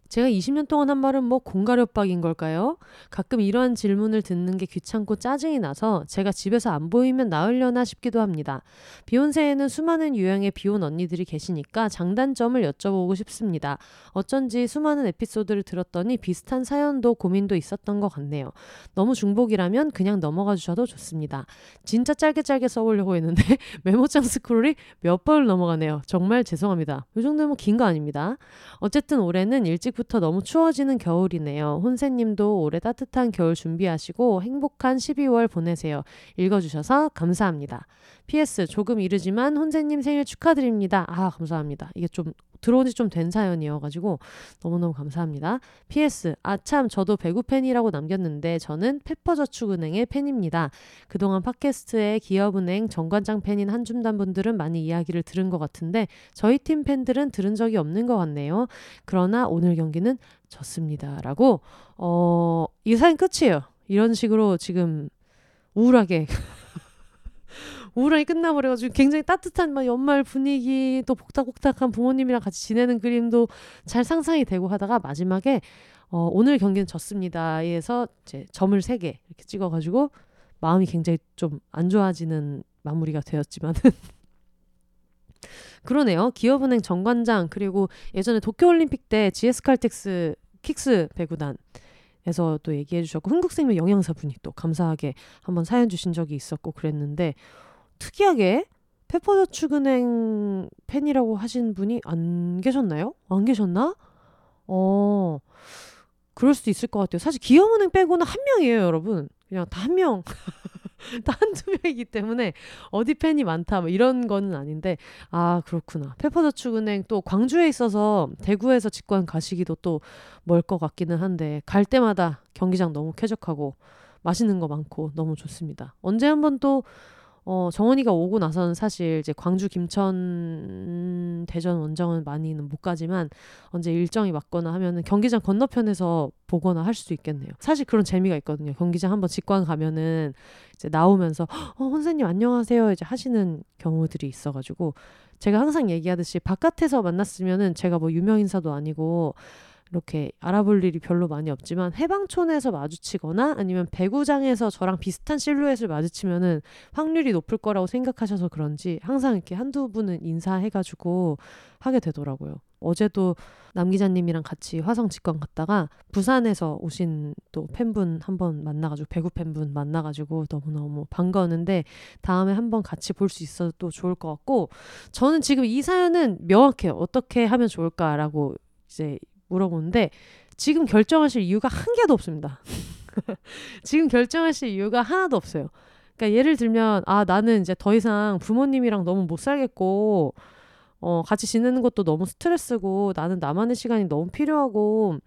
제가 20년 동안 한 말은 뭐 공가렵박인 걸까요? 가끔 이러한 질문을 듣는 게 귀찮고 짜증이 나서 제가 집에서 안 보이면 나으려나 싶기도 합니다. 비욘세에는 수많은 유형의 비혼 언니들이 계시니까 장단점을 여쭤보고 싶습니다. 어쩐지 수많은 에피소드를 들었더니 비슷한 사연도 고민도 있었던 것 같네요. 너무 중복이라면 그냥 넘어가 주셔도 좋습니다. 진짜 짧게 짧게 써보려고 했는데 *laughs* 메모장 스크롤이 몇 번을 넘어가네요. 정말 죄송합니다. 이 정도면 긴 거 아닙니다. 어쨌든 올해는 일찍 내일부터 너무 추워지는 겨울이네요. 혼세님도 올해 따뜻한 겨울 준비하시고 행복한 12월 보내세요. 읽어주셔서 감사합니다. PS 조금 이르지만 혼세님 생일 축하드립니다. 아 감사합니다. 이게 좀 들어온 지 좀 된 사연이어가지고 너무너무 감사합니다. PS 아참 저도 배구 팬이라고 남겼는데 저는 페퍼저축은행의 팬입니다. 그동안 팟캐스트에 기업은행 정관장 팬인 한줌단 분들은 많이 이야기를 들은 것 같은데 저희 팀 팬들은 들은 적이 없는 것 같네요. 그러나 오늘 경기는 졌습니다라고 어, 이 사연 끝이에요. 이런 식으로 지금 우울하게 우울하게 끝나버려가지고 굉장히 따뜻한 막 연말 분위기 또 복닥복닥한 부모님이랑 같이 지내는 그림도 잘 상상이 되고 하다가 마지막에 어, 오늘 경기는 졌습니다에서 이제 점을 세 개 이렇게 찍어가지고 마음이 굉장히 좀 안 좋아지는 마무리가 되었지만은 *laughs* 그러네요. 기업은행 정관장 그리고 예전에 도쿄올림픽 때 GS칼텍스 킥스 배구단 에서 또 얘기해 주셨고 흥국생명 영양사분이 또 감사하게 한번 사연 주신 적이 있었고 그랬는데 특이하게 페퍼저축은행 팬이라고 하신 분이 안 계셨나요? 안 계셨나? 어, 그럴 수도 있을 것 같아요. 사실 기업은행 빼고는 한 명이에요, 여러분. 그냥 다 한 명. *laughs* 다 한두 명이기 때문에 어디 팬이 많다 뭐 이런 거는 아닌데 아 그렇구나 페퍼저축은행 또 광주에 있어서 대구에서 직관 가시기도 또 멀 것 같기는 한데 갈 때마다 경기장 너무 쾌적하고 맛있는 거 많고 너무 좋습니다 언제 한번 또 어, 정원이가 오고 나서는 사실 이제 광주 김천 대전 원정은 많이는 못 가지만 언제 일정이 맞거나 하면은 경기장 건너편에서 보거나 할 수도 있겠네요. 사실 그런 재미가 있거든요. 경기장 한번 직관 가면은 이제 나오면서 어, 혼세님 안녕하세요 이제 하시는 경우들이 있어가지고 제가 항상 얘기하듯이 바깥에서 만났으면은 제가 뭐 유명 인사도 아니고 이렇게 알아볼 일이 별로 많이 없지만 해방촌에서 마주치거나 아니면 배구장에서 저랑 비슷한 실루엣을 마주치면은 확률이 높을 거라고 생각하셔서 그런지 항상 이렇게 한두 분은 인사해가지고 하게 되더라고요. 어제도 남 기자님이랑 같이 화성 직관 갔다가 부산에서 오신 또 팬분 한 번 만나가지고 배구 팬분 만나가지고 너무너무 반가웠는데 다음에 한번 같이 볼 수 있어도 좋을 것 같고 저는 지금 이 사연은 명확해요. 어떻게 하면 좋을까라고 이제 물어보는데 지금 결정하실 이유가 한 개도 없습니다. *laughs* 지금 결정하실 이유가 하나도 없어요. 그러니까 예를 들면 아 나는 이제 더 이상 부모님이랑 너무 못 살겠고 어 같이 지내는 것도 너무 스트레스고 나는 나만의 시간이 너무 필요하고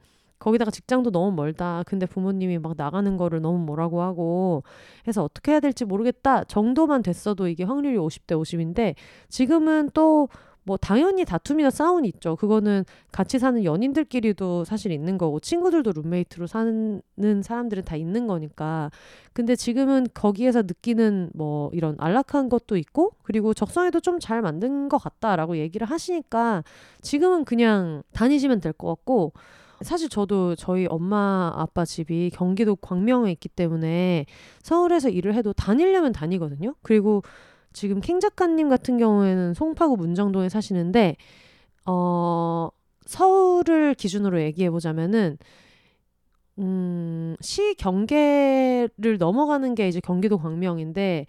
거기다가 직장도 너무 멀다. 근데 부모님이 막 나가는 거를 너무 뭐라고 하고 해서 어떻게 해야 될지 모르겠다 정도만 됐어도 이게 확률이 50대 50인데 지금은 또 뭐 당연히 다툼이나 싸움이 있죠. 그거는 같이 사는 연인들끼리도 사실 있는 거고 친구들도 룸메이트로 사는 사람들은 다 있는 거니까. 근데 지금은 거기에서 느끼는 뭐 이런 안락한 것도 있고 그리고 적성에도 좀 잘 만든 것 같다라고 얘기를 하시니까 지금은 그냥 다니시면 될 것 같고 사실 저도 저희 엄마 아빠 집이 경기도 광명에 있기 때문에 서울에서 일을 해도 다니려면 다니거든요. 그리고 지금 킹 작가님 같은 경우에는 송파구 문정동에 사시는데 어 서울을 기준으로 얘기해 보자면은 음, 시 경계를 넘어가는 게 이제 경기도 광명인데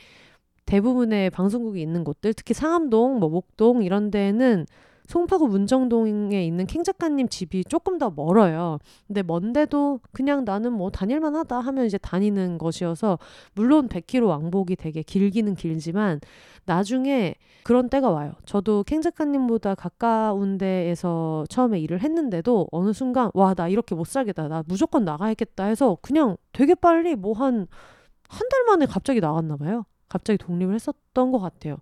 대부분의 방송국이 있는 곳들, 특히 상암동, 뭐 목동 이런 데는 송파구 문정동에 있는 킹 작가님 집이 조금 더 멀어요. 근데 먼데도 그냥 나는 뭐 다닐만 하다 하면 이제 다니는 것이어서 물론 100km 왕복이 되게 길기는 길지만 나중에 그런 때가 와요. 저도 킹 작가님보다 가까운 데에서 처음에 일을 했는데도 어느 순간 와 나 이렇게 못 살겠다. 나 무조건 나가야겠다 해서 그냥 되게 빨리 뭐 한 한 달 만에 갑자기 나갔나 봐요. 갑자기 독립을 했었던 것 같아요.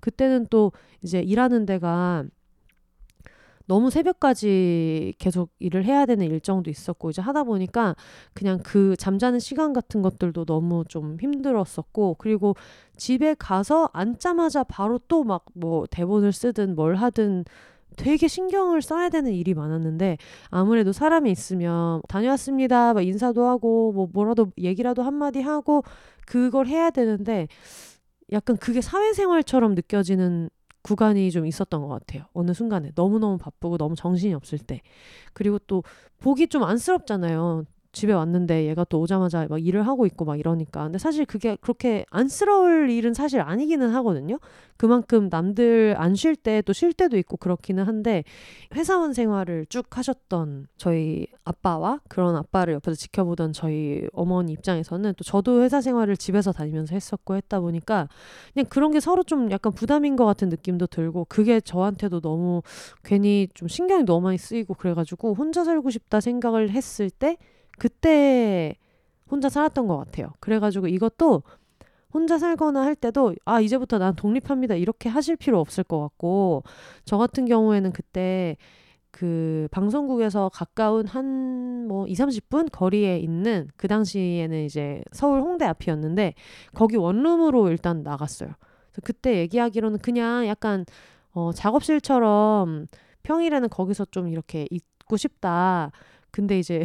그때는 또 이제 일하는 데가 너무 새벽까지 계속 일을 해야 되는 일정도 있었고 이제 하다 보니까 그냥 그 잠자는 시간 같은 것들도 너무 좀 힘들었었고 그리고 집에 가서 앉자마자 바로 또 막 뭐 대본을 쓰든 뭘 하든 되게 신경을 써야 되는 일이 많았는데 아무래도 사람이 있으면 다녀왔습니다. 막 인사도 하고 뭐 뭐라도 얘기라도 한마디 하고 그걸 해야 되는데 약간 그게 사회생활처럼 느껴지는 구간이 좀 있었던 것 같아요. 어느 순간에 너무너무 바쁘고 너무 정신이 없을 때. 그리고 또 보기 좀 안쓰럽잖아요. 집에 왔는데 얘가 또 오자마자 막 일을 하고 있고 막 이러니까. 근데 사실 그게 그렇게 안쓰러울 일은 사실 아니기는 하거든요. 그만큼 남들 안 쉴 때 또 쉴 때도 있고 그렇기는 한데 회사원 생활을 쭉 하셨던 저희 아빠와 그런 아빠를 옆에서 지켜보던 저희 어머니 입장에서는 또 저도 회사 생활을 집에서 다니면서 했었고 했다 보니까 그냥 그런 게 서로 좀 약간 부담인 것 같은 느낌도 들고 그게 저한테도 너무 괜히 좀 신경이 너무 많이 쓰이고 그래가지고 혼자 살고 싶다 생각을 했을 때 그때 혼자 살았던 것 같아요. 그래가지고 이것도 혼자 살거나 할 때도 아 이제부터 난 독립합니다 이렇게 하실 필요 없을 것 같고 저 같은 경우에는 그때 그 방송국에서 가까운 한 뭐 2, 30분 거리에 있는 그 당시에는 이제 서울 홍대 앞이었는데 거기 원룸으로 일단 나갔어요. 그때 얘기하기로는 그냥 약간 어 작업실처럼 평일에는 거기서 좀 이렇게 있고 싶다. 근데 이제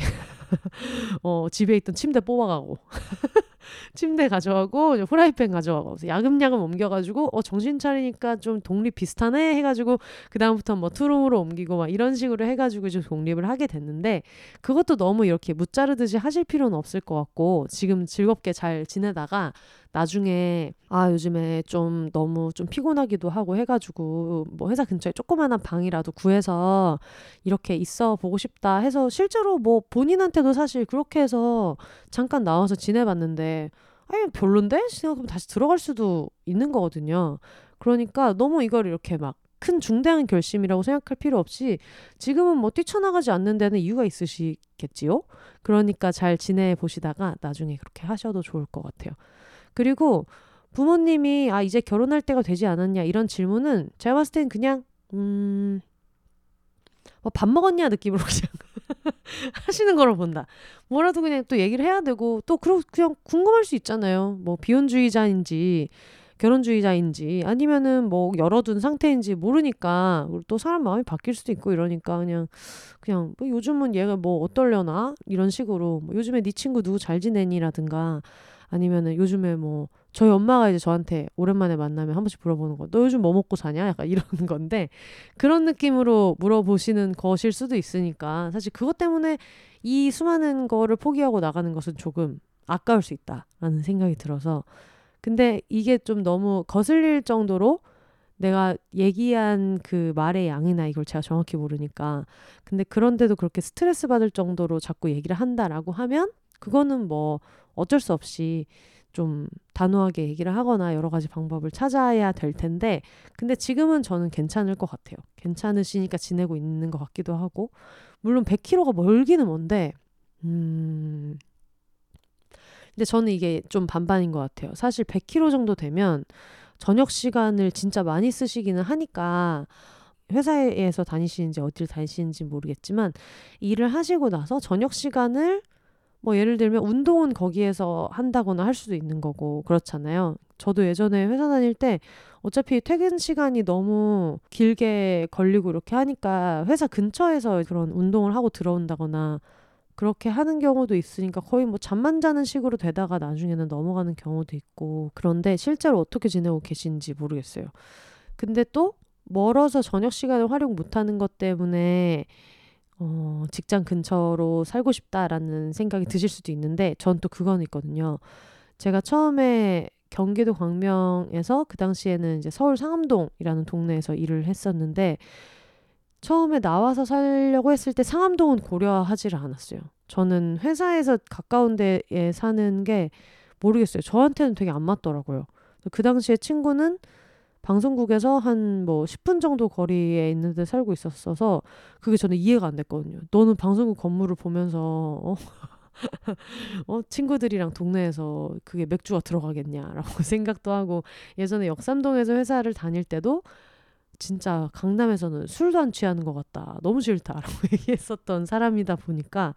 *laughs* 어, 집에 있던 침대 뽑아가고 *laughs* 침대 가져가고 후라이팬 가져가고 야금야금 옮겨가지고 어 정신 차리니까 좀 독립 비슷하네 해가지고 그 다음부터 뭐 투룸으로 옮기고 막 이런 식으로 해가지고 좀 독립을 하게 됐는데 그것도 너무 이렇게 무자르듯이 하실 필요는 없을 것 같고 지금 즐겁게 잘 지내다가 나중에 아 요즘에 좀 너무 좀 피곤하기도 하고 해가지고 뭐 회사 근처에 조그마한 방이라도 구해서 이렇게 있어 보고 싶다 해서 실제로 뭐 본인한테도 사실 그렇게 해서 잠깐 나와서 지내봤는데 아니 별론데 생각하면 다시 들어갈 수도 있는 거거든요. 그러니까 너무 이걸 이렇게 막큰 중대한 결심이라고 생각할 필요 없이 지금은 뭐 뛰쳐나가지 않는 데는 이유가 있으시겠지요. 그러니까 잘 지내 보시다가 나중에 그렇게 하셔도 좋을 것 같아요. 그리고 부모님이 아 이제 결혼할 때가 되지 않았냐 이런 질문은 제가 봤을 땐 그냥 음. 뭐 밥 먹었냐 느낌으로 *laughs* 그냥 하시는 거로 본다. 뭐라도 그냥 또 얘기를 해야 되고 또 그러 그냥 궁금할 수 있잖아요. 뭐 비혼주의자인지 결혼주의자인지 아니면은 뭐 열어둔 상태인지 모르니까 또 사람 마음이 바뀔 수도 있고 이러니까 그냥 그냥 뭐 요즘은 얘가 뭐 어떨려나 이런 식으로 뭐 요즘에 네 친구 누구 잘 지내니라든가 아니면은 요즘에 뭐 저희 엄마가 이제 저한테 오랜만에 만나면 한 번씩 물어보는 거, 너 요즘 뭐 먹고 사냐? 약간 이런 *laughs* 건데, 그런 느낌으로 물어보시는 것일 수도 있으니까, 사실 그것 때문에 이 수많은 거를 포기하고 나가는 것은 조금 아까울 수 있다라는 생각이 들어서, 근데 이게 좀 너무 거슬릴 정도로 내가 얘기한 그 말의 양이나 이걸 제가 정확히 모르니까, 근데 그런데도 그렇게 스트레스 받을 정도로 자꾸 얘기를 한다라고 하면, 그거는 뭐 어쩔 수 없이 좀 단호하게 얘기를 하거나 여러 가지 방법을 찾아야 될 텐데 근데 지금은 저는 괜찮을 것 같아요. 괜찮으시니까 지내고 있는 것 같기도 하고 물론 100km가 멀기는 먼데 음 근데 저는 이게 좀 반반인 것 같아요. 사실 100km 정도 되면 저녁 시간을 진짜 많이 쓰시기는 하니까 회사에서 다니시는지 어디를 다니시는지 모르겠지만 일을 하시고 나서 저녁 시간을 뭐 예를 들면 운동은 거기에서 한다거나 할 수도 있는 거고 그렇잖아요. 저도 예전에 회사 다닐 때 어차피 퇴근 시간이 너무 길게 걸리고 이렇게 하니까 회사 근처에서 그런 운동을 하고 들어온다거나 그렇게 하는 경우도 있으니까 거의 뭐 잠만 자는 식으로 되다가 나중에는 넘어가는 경우도 있고 그런데 실제로 어떻게 지내고 계신지 모르겠어요. 근데 또 멀어서 저녁 시간을 활용 못하는 것 때문에 어, 직장 근처로 살고 싶다라는 생각이 드실 수도 있는데 전 또 그건 있거든요. 제가 처음에 경기도 광명에서 그 당시에는 이제 서울 상암동이라는 동네에서 일을 했었는데 처음에 나와서 살려고 했을 때 상암동은 고려하지를 않았어요. 저는 회사에서 가까운 데에 사는 게 모르겠어요. 저한테는 되게 안 맞더라고요. 그 당시에 친구는 방송국에서 한 뭐 10분 정도 거리에 있는데 살고 있었어서 그게 저는 이해가 안 됐거든요. 너는 방송국 건물을 보면서 어? *laughs* 어 친구들이랑 동네에서 그게 맥주가 들어가겠냐라고 *laughs* 생각도 하고 예전에 역삼동에서 회사를 다닐 때도 진짜 강남에서는 술도 안 취하는 것 같다. 너무 싫다라고 *laughs* 얘기했었던 사람이다 보니까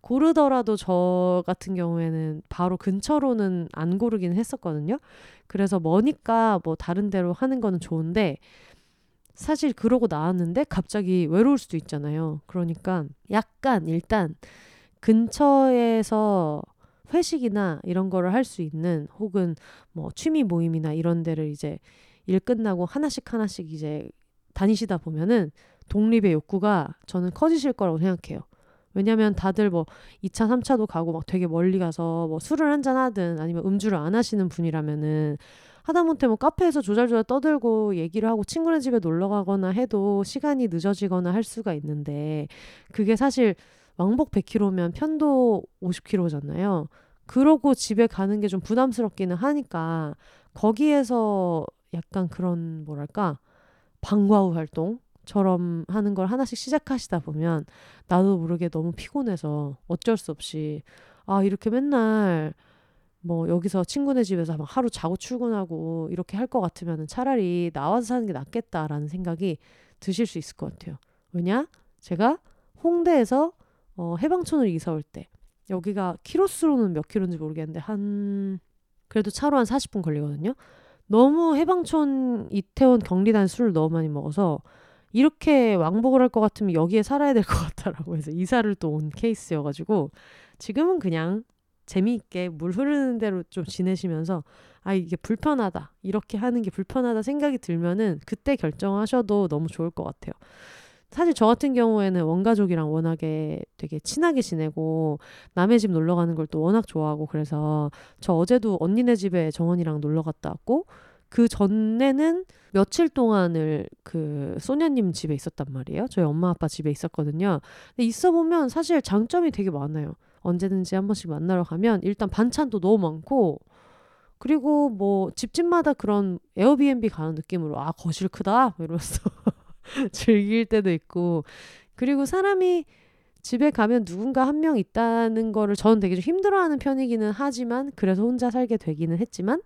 고르더라도 저 같은 경우에는 바로 근처로는 안 고르긴 했었거든요. 그래서 머니까 뭐 다른 데로 하는 거는 좋은데 사실 그러고 나왔는데 갑자기 외로울 수도 있잖아요. 그러니까 약간 일단 근처에서 회식이나 이런 거를 할 수 있는 혹은 뭐 취미 모임이나 이런 데를 이제 일 끝나고 하나씩 하나씩 이제 다니시다 보면은 독립의 욕구가 저는 커지실 거라고 생각해요. 왜냐면 다들 뭐 2차, 3차도 가고 막 되게 멀리 가서 뭐 술을 한잔 하든 아니면 음주를 안 하시는 분이라면은 하다못해 뭐 카페에서 조잘조잘 떠들고 얘기를 하고 친구네 집에 놀러 가거나 해도 시간이 늦어지거나 할 수가 있는데 그게 사실 왕복 100km면 편도 50km잖아요. 그러고 집에 가는 게 좀 부담스럽기는 하니까 거기에서 약간 그런 뭐랄까 방과 후 활동 처럼 하는 걸 하나씩 시작하시다 보면 나도 모르게 너무 피곤해서 어쩔 수 없이 아 이렇게 맨날 뭐 여기서 친구네 집에서 막 하루 자고 출근하고 이렇게 할 것 같으면 차라리 나와서 사는 게 낫겠다라는 생각이 드실 수 있을 것 같아요. 왜냐? 제가 홍대에서 어, 해방촌을 이사 올 때 여기가 키로수로는 몇 킬로인지 모르겠는데 한 그래도 차로 한 40분 걸리거든요. 너무 해방촌 이태원 경리단 술을 너무 많이 먹어서 이렇게 왕복을 할 것 같으면 여기에 살아야 될 것 같다라고 해서 이사를 또 온 케이스여가지고 지금은 그냥 재미있게 물 흐르는 대로 좀 지내시면서 아 이게 불편하다 이렇게 하는 게 불편하다 생각이 들면은 그때 결정하셔도 너무 좋을 것 같아요. 사실 저 같은 경우에는 원가족이랑 워낙에 되게 친하게 지내고 남의 집 놀러 가는 걸 또 워낙 좋아하고 그래서 저 어제도 언니네 집에 정원이랑 놀러 갔다 왔고 그 전에는 며칠 동안을 그 소녀님 집에 있었단 말이에요. 저희 엄마 아빠 집에 있었거든요. 근데 있어 보면 사실 장점이 되게 많아요. 언제든지 한 번씩 만나러 가면 일단 반찬도 너무 많고 그리고 뭐 집집마다 그런 에어비앤비 가는 느낌으로 아 거실 크다 이러면서 *laughs* 즐길 때도 있고 그리고 사람이 집에 가면 누군가 한 명 있다는 거를 저는 되게 좀 힘들어하는 편이기는 하지만 그래서 혼자 살게 되기는 했지만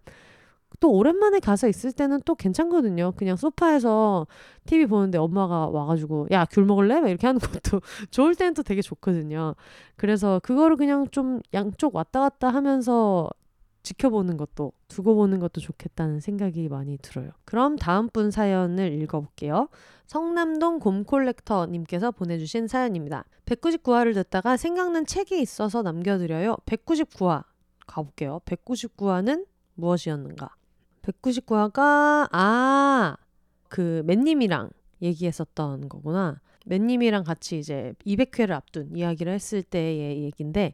또 오랜만에 가서 있을 때는 또 괜찮거든요. 그냥 소파에서 TV 보는데 엄마가 와가지고 야 귤 먹을래? 막 이렇게 하는 것도 *laughs* 좋을 때는 또 되게 좋거든요. 그래서 그거를 그냥 좀 양쪽 왔다 갔다 하면서 지켜보는 것도 두고 보는 것도 좋겠다는 생각이 많이 들어요. 그럼 다음 분 사연을 읽어볼게요. 성남동 곰콜렉터님께서 보내주신 사연입니다. 199화를 듣다가 생각난 책이 있어서 남겨드려요. 199화 가볼게요. 199화는 무엇이었는가? 199화가 아, 그 맨님이랑 얘기했었던 거구나. 맨님이랑 같이 이제 200회를 앞둔 이야기를 했을 때의 얘기인데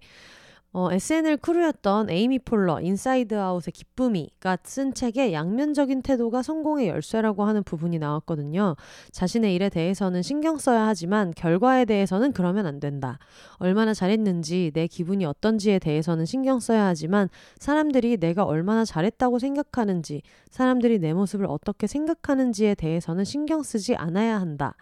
어, SNL crew였던 에이미 폴러 인사이드 아웃의 기쁨이가 쓴 책에 양면적인 태도가 성공의 열쇠라고 하는 부분이 나왔거든요. 자신의 일에 대해서는 신경 써야 하지만 결과에 대해서는 그러면 안 된다. 얼마나 잘했는지 내 기분이 어떤지에 대해서는 신경 써야 하지만 사람들이 내가 얼마나 잘했다고 생각하는지 사람들이 내 모습을 어떻게 생각하는지에 대해서는 신경 쓰지 않아야 한다.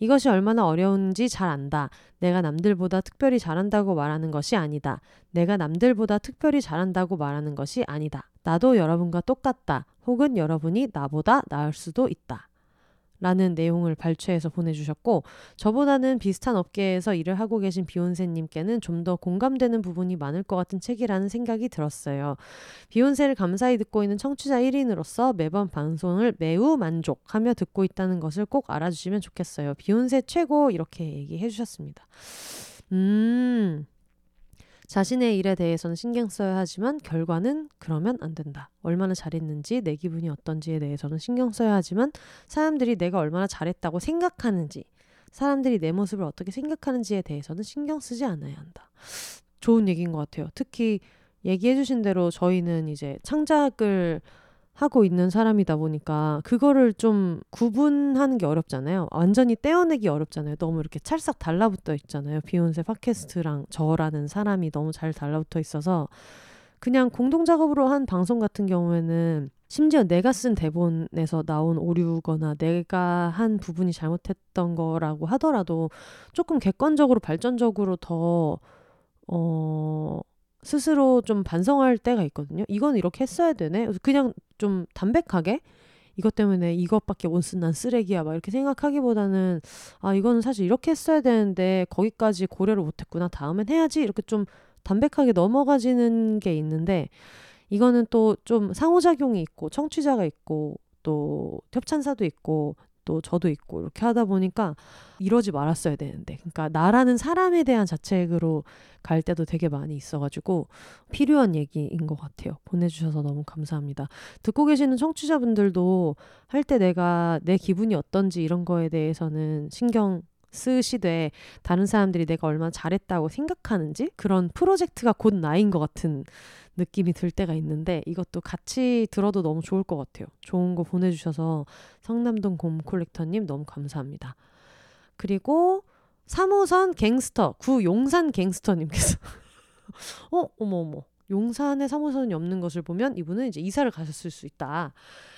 이것이 얼마나 어려운지 잘 안다. 내가 남들보다 특별히 잘한다고 말하는 것이 아니다. 내가 남들보다 특별히 잘한다고 말하는 것이 아니다. 나도 여러분과 똑같다. 혹은 여러분이 나보다 나을 수도 있다. 라는 내용을 발췌해서 보내주셨고 저보다는 비슷한 업계에서 일을 하고 계신 비욘세님께는 좀 더 공감되는 부분이 많을 것 같은 책이라는 생각이 들었어요. 비욘세를 감사히 듣고 있는 청취자 1인으로서 매번 방송을 매우 만족하며 듣고 있다는 것을 꼭 알아주시면 좋겠어요. 비욘세 최고 이렇게 얘기해 주셨습니다. 음, 자신의 일에 대해서는 신경 써야 하지만 결과는 그러면 안 된다. 얼마나 잘했는지 내 기분이 어떤지에 대해서는 신경 써야 하지만 사람들이 내가 얼마나 잘했다고 생각하는지 사람들이 내 모습을 어떻게 생각하는지에 대해서는 신경 쓰지 않아야 한다. 좋은 얘기인 것 같아요. 특히 얘기해 주신 대로 저희는 이제 창작을 하고 있는 사람이다 보니까 그거를 좀 구분하는 게 어렵잖아요. 완전히 떼어내기 어렵잖아요. 너무 이렇게 찰싹 달라붙어 있잖아요. 비욘세 팟캐스트랑 저라는 사람이 너무 잘 달라붙어 있어서 그냥 공동 작업으로 한 방송 같은 경우에는 심지어 내가 쓴 대본에서 나온 오류거나 내가 한 부분이 잘못했던 거라고 하더라도 조금 객관적으로 발전적으로 더 어, 스스로 좀 반성할 때가 있거든요. 이건 이렇게 했어야 되네. 그냥 좀 담백하게 이것 때문에 이것밖에 못 쓴 난 쓰레기야 막 이렇게 생각하기보다는 아 이거는 사실 이렇게 했어야 되는데 거기까지 고려를 못했구나 다음엔 해야지 이렇게 좀 담백하게 넘어가지는 게 있는데 이거는 또 좀 상호작용이 있고 청취자가 있고 또 협찬사도 있고 또 저도 있고 이렇게 하다 보니까 이러지 말았어야 되는데 그러니까 나라는 사람에 대한 자책으로 갈 때도 되게 많이 있어가지고 필요한 얘기인 것 같아요. 보내주셔서 너무 감사합니다. 듣고 계시는 청취자분들도 할 때 내가 내 기분이 어떤지 이런 거에 대해서는 신경 쓰시되 다른 사람들이 내가 얼마나 잘했다고 생각하는지 그런 프로젝트가 곧 나인 것 같은 느낌이 들 때가 있는데 이것도 같이 들어도 너무 좋을 것 같아요. 좋은 거 보내주셔서 성남동 곰 콜렉터님 너무 감사합니다. 그리고 3호선 갱스터 구용산 갱스터님께서 *laughs* 어 어머 어머 용산에 3호선이 없는 것을 보면 이분은 이제 이사를 가셨을 수 있다.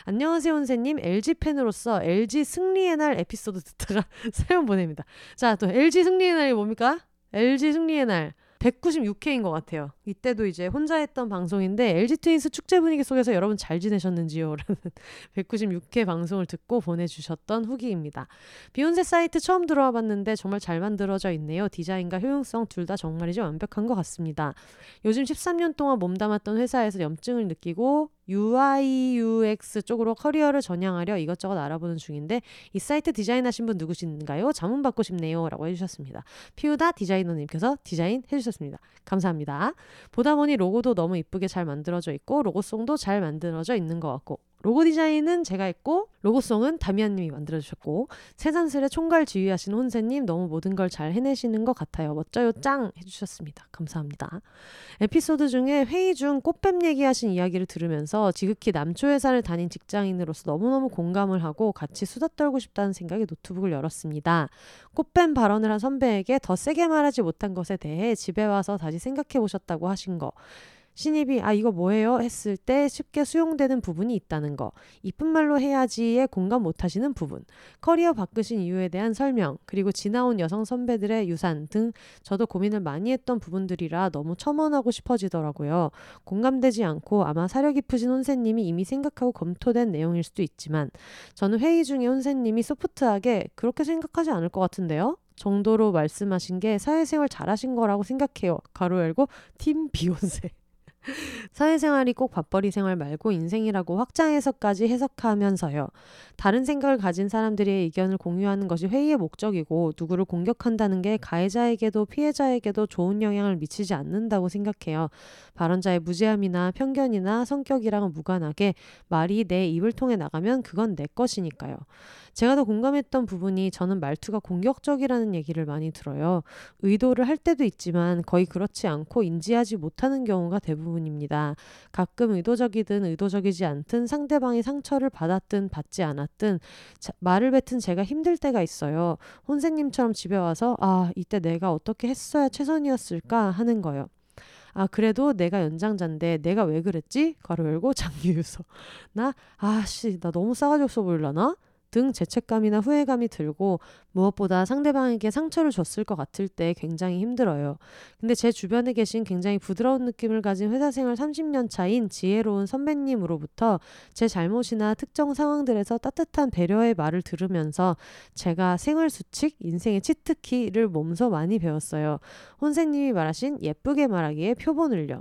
안녕하세요, 선생님. LG 팬으로서 LG 승리의 날 에피소드 듣다가 *laughs* 사연 보냅니다. 자, 또 LG 승리의 날이 뭡니까? LG 승리의 날. 196회인 것 같아요. 이때도 이제 혼자 했던 방송인데 LG 트윈스 축제 분위기 속에서 여러분 잘 지내셨는지요? *laughs* 라는 196회 방송을 듣고 보내주셨던 후기입니다. 비혼세 사이트 처음 들어와 봤는데 정말 잘 만들어져 있네요. 디자인과 효용성 둘 다 정말이지 완벽한 것 같습니다. 요즘 13년 동안 몸담았던 회사에서 염증을 느끼고 UI, UX 쪽으로 커리어를 전향하려 이것저것 알아보는 중인데 이 사이트 디자인하신 분 누구신가요? 자문 받고 싶네요. 라고 해주셨습니다. 피우다 디자이너님께서 디자인 해주셨습니다. 감사합니다. 보다 보니 로고도 너무 이쁘게 잘 만들어져 있고 로고송도 잘 만들어져 있는 것 같고 로고 디자인은 제가 했고 로고송은 다미안님이 만들어주셨고 세산슬의 총괄 지휘하신 혼세님 너무 모든 걸 잘 해내시는 것 같아요. 멋져요 짱 해주셨습니다. 감사합니다. 에피소드 중에 회의 중 꽃뱀 얘기하신 이야기를 들으면서 지극히 남초 회사를 다닌 직장인으로서 너무너무 공감을 하고 같이 수다 떨고 싶다는 생각에 노트북을 열었습니다. 꽃뱀 발언을 한 선배에게 더 세게 말하지 못한 것에 대해 집에 와서 다시 생각해 보셨다고 하신 거 신입이 아 이거 뭐예요? 했을 때 쉽게 수용되는 부분이 있다는 거. 이쁜 말로 해야지에 공감 못하시는 부분. 커리어 바꾸신 이유에 대한 설명 그리고 지나온 여성 선배들의 유산 등 저도 고민을 많이 했던 부분들이라 너무 첨언하고 싶어지더라고요. 공감되지 않고 아마 사려 깊으신 혼세님이 이미 생각하고 검토된 내용일 수도 있지만 저는 회의 중에 혼세님이 소프트하게 그렇게 생각하지 않을 것 같은데요? 정도로 말씀하신 게 사회생활 잘하신 거라고 생각해요. 가로 열고 팀 비욘세 사회생활이 꼭 밥벌이 생활 말고 인생이라고 확장해서까지 해석하면서요. 다른 생각을 가진 사람들의 의견을 공유하는 것이 회의의 목적이고 누구를 공격한다는 게 가해자에게도 피해자에게도 좋은 영향을 미치지 않는다고 생각해요. 발언자의 무죄함이나 편견이나 성격이랑은 무관하게 말이 내 입을 통해 나가면 그건 내 것이니까요. 제가 더 공감했던 부분이 저는 말투가 공격적이라는 얘기를 많이 들어요. 의도를 할 때도 있지만 거의 그렇지 않고 인지하지 못하는 경우가 대부분 입니다. 가끔 의도적이든 의도적이지 않든 상대방이 상처를 받았든 받지 않았든 자, 말을 뱉은 제가 힘들 때가 있어요. 혼세님처럼 집에 와서 아 이때 내가 어떻게 했어야 최선이었을까 하는 거요. 아 그래도 내가 연장자인데 내가 왜 그랬지? 가로 열고 *laughs* 장유유서 나 아씨 나 너무 싸가지 없어 보일라나? 등 죄책감이나 후회감이 들고 무엇보다 상대방에게 상처를 줬을 것 같을 때 굉장히 힘들어요. 근데 제 주변에 계신 굉장히 부드러운 느낌을 가진 회사 생활 30년 차인 지혜로운 선배님으로부터 제 잘못이나 특정 상황들에서 따뜻한 배려의 말을 들으면서 제가 생활 수칙, 인생의 치트키를 몸소 많이 배웠어요. 혼세님이 말하신 예쁘게 말하기에 표본을요.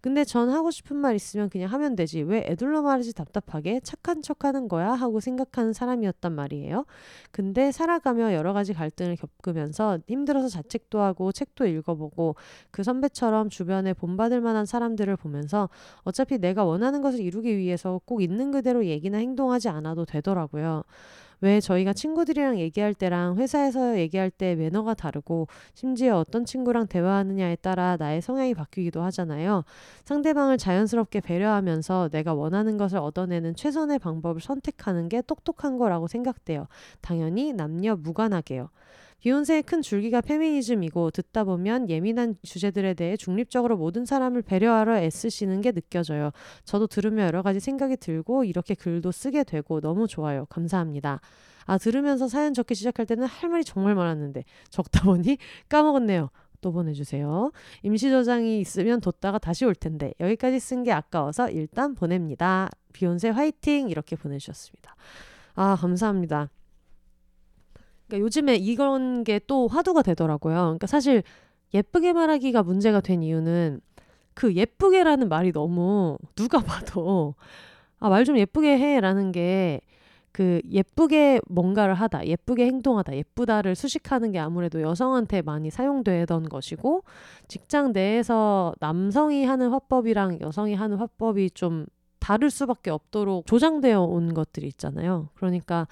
근데 전 하고 싶은 말 있으면 그냥 하면 되지. 왜 애둘러 말하지 답답하게 착한 척 하는 거야? 하고 생각하는 사람이었단 말이에요. 근데 살아가며 여러 가지 갈등을 겪으면서 힘들어서 자책도 하고 책도 읽어보고 그 선배처럼 주변에 본받을 만한 사람들을 보면서 어차피 내가 원하는 것을 이루기 위해서 꼭 있는 그대로 얘기나 행동하지 않아도 되더라고요. 왜 저희가 친구들이랑 얘기할 때랑 회사에서 얘기할 때 매너가 다르고 심지어 어떤 친구랑 대화하느냐에 따라 나의 성향이 바뀌기도 하잖아요. 상대방을 자연스럽게 배려하면서 내가 원하는 것을 얻어내는 최선의 방법을 선택하는 게 똑똑한 거라고 생각돼요. 당연히 남녀 무관하게요. 비욘세의 큰 줄기가 페미니즘이고 듣다 보면 예민한 주제들에 대해 중립적으로 모든 사람을 배려하려 애쓰시는 게 느껴져요. 저도 들으며 여러 가지 생각이 들고 이렇게 글도 쓰게 되고 너무 좋아요. 감사합니다. 아 들으면서 사연 적기 시작할 때는 할 말이 정말 많았는데 적다 보니 *laughs* 까먹었네요. 또 보내주세요. 임시 저장이 있으면 뒀다가 다시 올 텐데 여기까지 쓴 게 아까워서 일단 보냅니다. 비욘세 화이팅 이렇게 보내주셨습니다. 아 감사합니다. 그러니까 요즘에 이런 게 또 화두가 되더라고요. 그러니까 사실 예쁘게 말하기가 문제가 된 이유는 그 예쁘게라는 말이 너무 *laughs* 누가 봐도 아, 말 좀 예쁘게 해라는 게 그 예쁘게 뭔가를 하다, 예쁘게 행동하다, 예쁘다를 수식하는 게 아무래도 여성한테 많이 사용되던 것이고 직장 내에서 남성이 하는 화법이랑 여성이 하는 화법이 좀 다를 수밖에 없도록 조장되어 온 것들이 있잖아요. 그러니까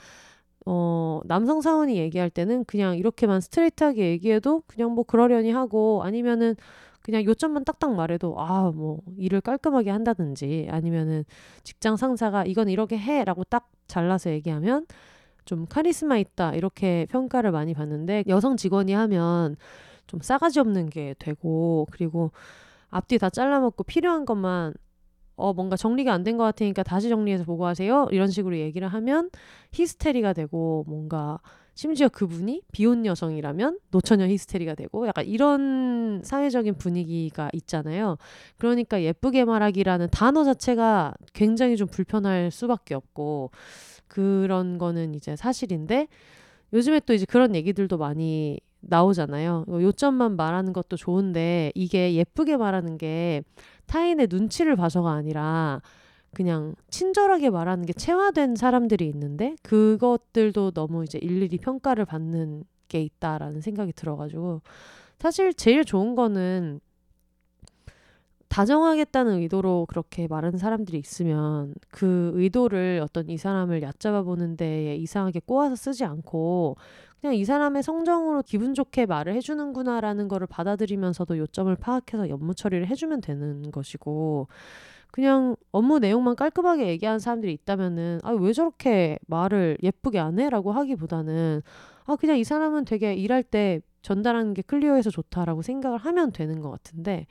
어, 남성 사원이 얘기할 때는 그냥 이렇게만 스트레이트하게 얘기해도 그냥 뭐 그러려니 하고 아니면은 그냥 요점만 딱딱 말해도 아, 뭐 일을 깔끔하게 한다든지 아니면은 직장 상사가 이건 이렇게 해라고 딱 잘라서 얘기하면 좀 카리스마 있다 이렇게 평가를 많이 받는데 여성 직원이 하면 좀 싸가지 없는 게 되고 그리고 앞뒤 다 잘라먹고 필요한 것만 어, 뭔가 정리가 안 된 것 같으니까 다시 정리해서 보고하세요. 이런 식으로 얘기를 하면 히스테리가 되고 뭔가 심지어 그분이 비혼 여성이라면 노처녀 히스테리가 되고 약간 이런 사회적인 분위기가 있잖아요. 그러니까 예쁘게 말하기라는 단어 자체가 굉장히 좀 불편할 수밖에 없고 그런 거는 이제 사실인데 요즘에 또 이제 그런 얘기들도 많이 나오잖아요. 요점만 말하는 것도 좋은데 이게 예쁘게 말하는 게 타인의 눈치를 봐서가 아니라 그냥 친절하게 말하는 게 체화된 사람들이 있는데 그것들도 너무 이제 일일이 평가를 받는 게 있다라는 생각이 들어가지고 사실 제일 좋은 거는 다정하겠다는 의도로 그렇게 말하는 사람들이 있으면 그 의도를 어떤 이 사람을 얕잡아 보는 데에 이상하게 꼬아서 쓰지 않고 그냥 이 사람의 성정으로 기분 좋게 말을 해주는구나라는 거를 받아들이면서도 요점을 파악해서 업무 처리를 해주면 되는 것이고 그냥 업무 내용만 깔끔하게 얘기하는 사람들이 있다면은 아 왜 저렇게 말을 예쁘게 안 해라고 하기보다는 아 그냥 이 사람은 되게 일할 때 전달하는 게 클리어해서 좋다라고 생각을 하면 되는 것 같은데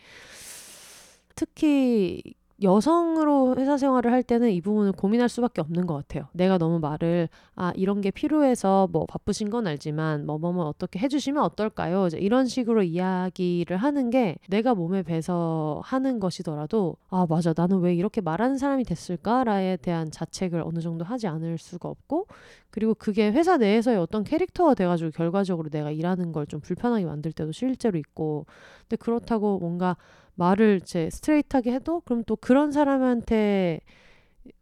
특히 여성으로 회사 생활을 할 때는 이 부분을 고민할 수밖에 없는 것 같아요. 내가 너무 말을 아 이런 게 필요해서 뭐 바쁘신 건 알지만 뭐 뭐뭐 어떻게 해주시면 어떨까요? 이제 이런 식으로 이야기를 하는 게 내가 몸에 배서 하는 것이더라도 아 맞아 나는 왜 이렇게 말하는 사람이 됐을까라에 대한 자책을 어느 정도 하지 않을 수가 없고 그리고 그게 회사 내에서의 어떤 캐릭터가 돼가지고 결과적으로 내가 일하는 걸 좀 불편하게 만들 때도 실제로 있고 근데 그렇다고 뭔가 말을 제 스트레이트하게 해도 그럼 또 그런 사람한테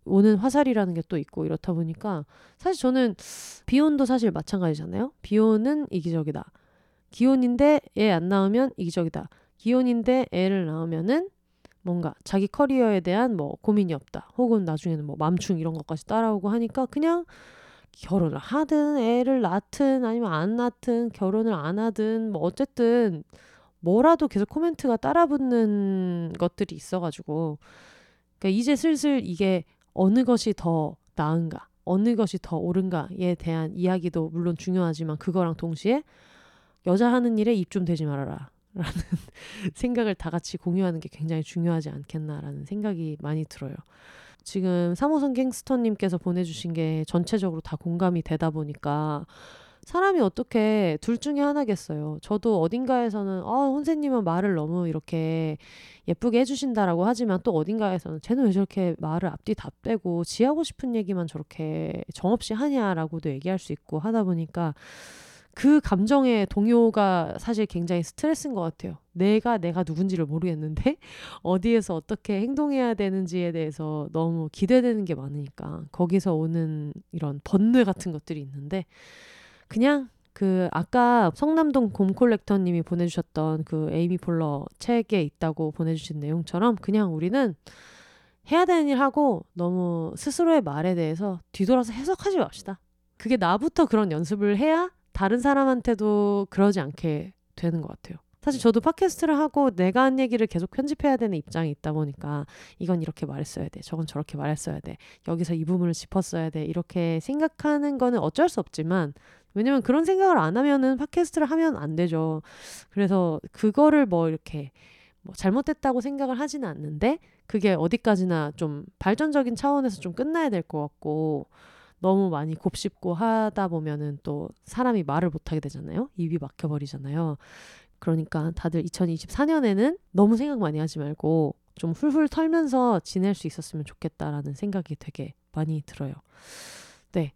오는 화살이라는 게 또 있고 이렇다 보니까 사실 저는 비혼도 사실 마찬가지잖아요. 비혼은 이기적이다. 기혼인데 애안 낳으면 이기적이다. 기혼인데 애를 낳으면은 뭔가 자기 커리어에 대한 뭐 고민이 없다. 혹은 나중에는 뭐 맘충 이런 것까지 따라오고 하니까 그냥 결혼을 하든 애를 낳든 아니면 안 낳든 결혼을 안 하든 뭐 어쨌든 뭐라도 계속 코멘트가 따라붙는 것들이 있어가지고 그러니까 이제 슬슬 이게 어느 것이 더 나은가 어느 것이 더 옳은가에 대한 이야기도 물론 중요하지만 그거랑 동시에 여자 하는 일에 입 좀 대지 말아라 라는 *laughs* 생각을 다 같이 공유하는 게 굉장히 중요하지 않겠나라는 생각이 많이 들어요. 지금 3호선 갱스터님께서 보내주신 게 전체적으로 다 공감이 되다 보니까 사람이 어떻게 둘 중에 하나겠어요. 저도 어딘가에서는 아, 선생님은 말을 너무 이렇게 예쁘게 해주신다라고 하지만 또 어딘가에서는 쟤는 왜 저렇게 말을 앞뒤 다 빼고 지 하고 싶은 얘기만 저렇게 정없이 하냐라고도 얘기할 수 있고 하다 보니까 그 감정의 동요가 사실 굉장히 스트레스인 것 같아요. 내가 내가 누군지를 모르겠는데 *laughs* 어디에서 어떻게 행동해야 되는지에 대해서 너무 기대되는 게 많으니까 거기서 오는 이런 번뇌 같은 것들이 있는데 그냥 그 아까 성남동 곰콜렉터님이 보내주셨던 그 에이미 폴러 책에 있다고 보내주신 내용처럼 그냥 우리는 해야 되는 일 하고 너무 스스로의 말에 대해서 뒤돌아서 해석하지 맙시다. 그게 나부터 그런 연습을 해야 다른 사람한테도 그러지 않게 되는 것 같아요. 사실 저도 팟캐스트를 하고 내가 한 얘기를 계속 편집해야 되는 입장이 있다 보니까 이건 이렇게 말했어야 돼. 저건 저렇게 말했어야 돼. 여기서 이 부분을 짚었어야 돼. 이렇게 생각하는 거는 어쩔 수 없지만 왜냐면 그런 생각을 안 하면은 팟캐스트를 하면 안 되죠. 그래서 그거를 뭐 이렇게 뭐 잘못됐다고 생각을 하지는 않는데 그게 어디까지나 좀 발전적인 차원에서 좀 끝나야 될 것 같고 너무 많이 곱씹고 하다 보면은 또 사람이 말을 못하게 되잖아요. 입이 막혀버리잖아요. 그러니까 다들 2024년에는 너무 생각 많이 하지 말고 좀 훌훌 털면서 지낼 수 있었으면 좋겠다라는 생각이 되게 많이 들어요. 네.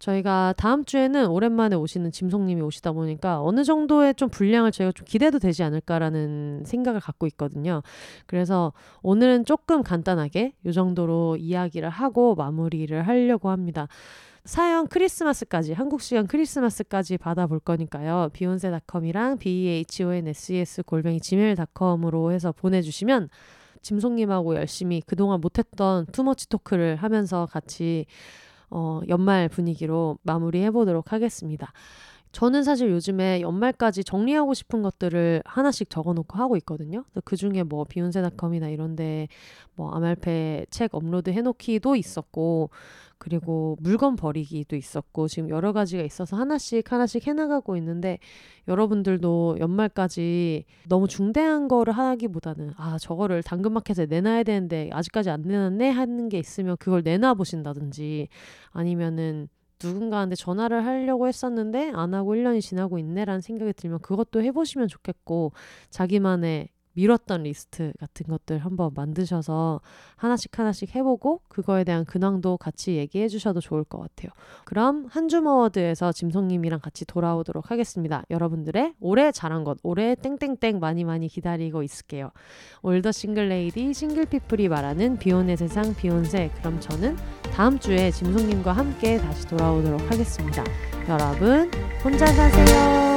저희가 다음 주에는 오랜만에 오시는 짐송님이 오시다 보니까 어느 정도의 좀 분량을 저희가 좀 기대도 되지 않을까라는 생각을 갖고 있거든요. 그래서 오늘은 조금 간단하게 이 정도로 이야기를 하고 마무리를 하려고 합니다. 사연 크리스마스까지 한국 시간 크리스마스까지 받아볼 거니까요. 비욘세닷컴이랑 behonses 골뱅이 gmail.com으로 해서 보내주시면 짐송님하고 열심히 그동안 못했던 투머치 토크를 하면서 같이 어, 연말 분위기로 마무리해 보도록 하겠습니다. 저는 사실 요즘에 연말까지 정리하고 싶은 것들을 하나씩 적어놓고 하고 있거든요. 그 중에 뭐 비욘세닷컴이나 이런데 뭐 아말페 책 업로드 해놓기도 있었고 그리고 물건 버리기도 있었고 지금 여러 가지가 있어서 하나씩 하나씩 해나가고 있는데 여러분들도 연말까지 너무 중대한 거를 하기보다는 아 저거를 당근마켓에 내놔야 되는데 아직까지 안 내놨네 하는 게 있으면 그걸 내놔 보신다든지 아니면은 누군가한테 전화를 하려고 했었는데 안 하고 1년이 지나고 있네라는 생각이 들면 그것도 해보시면 좋겠고 자기만의 미뤘던 리스트 같은 것들 한번 만드셔서 하나씩 하나씩 해보고 그거에 대한 근황도 같이 얘기해 주셔도 좋을 것 같아요. 그럼 한줌 어워드에서 짐송님이랑 같이 돌아오도록 하겠습니다. 여러분들의 올해 잘한 것, 올해 땡땡땡 많이 많이 기다리고 있을게요. 올더 싱글레이디 싱글피플이 말하는 비혼의 세상 비혼세 그럼 저는 다음 주에 짐송님과 함께 다시 돌아오도록 하겠습니다. 여러분 혼자 사세요.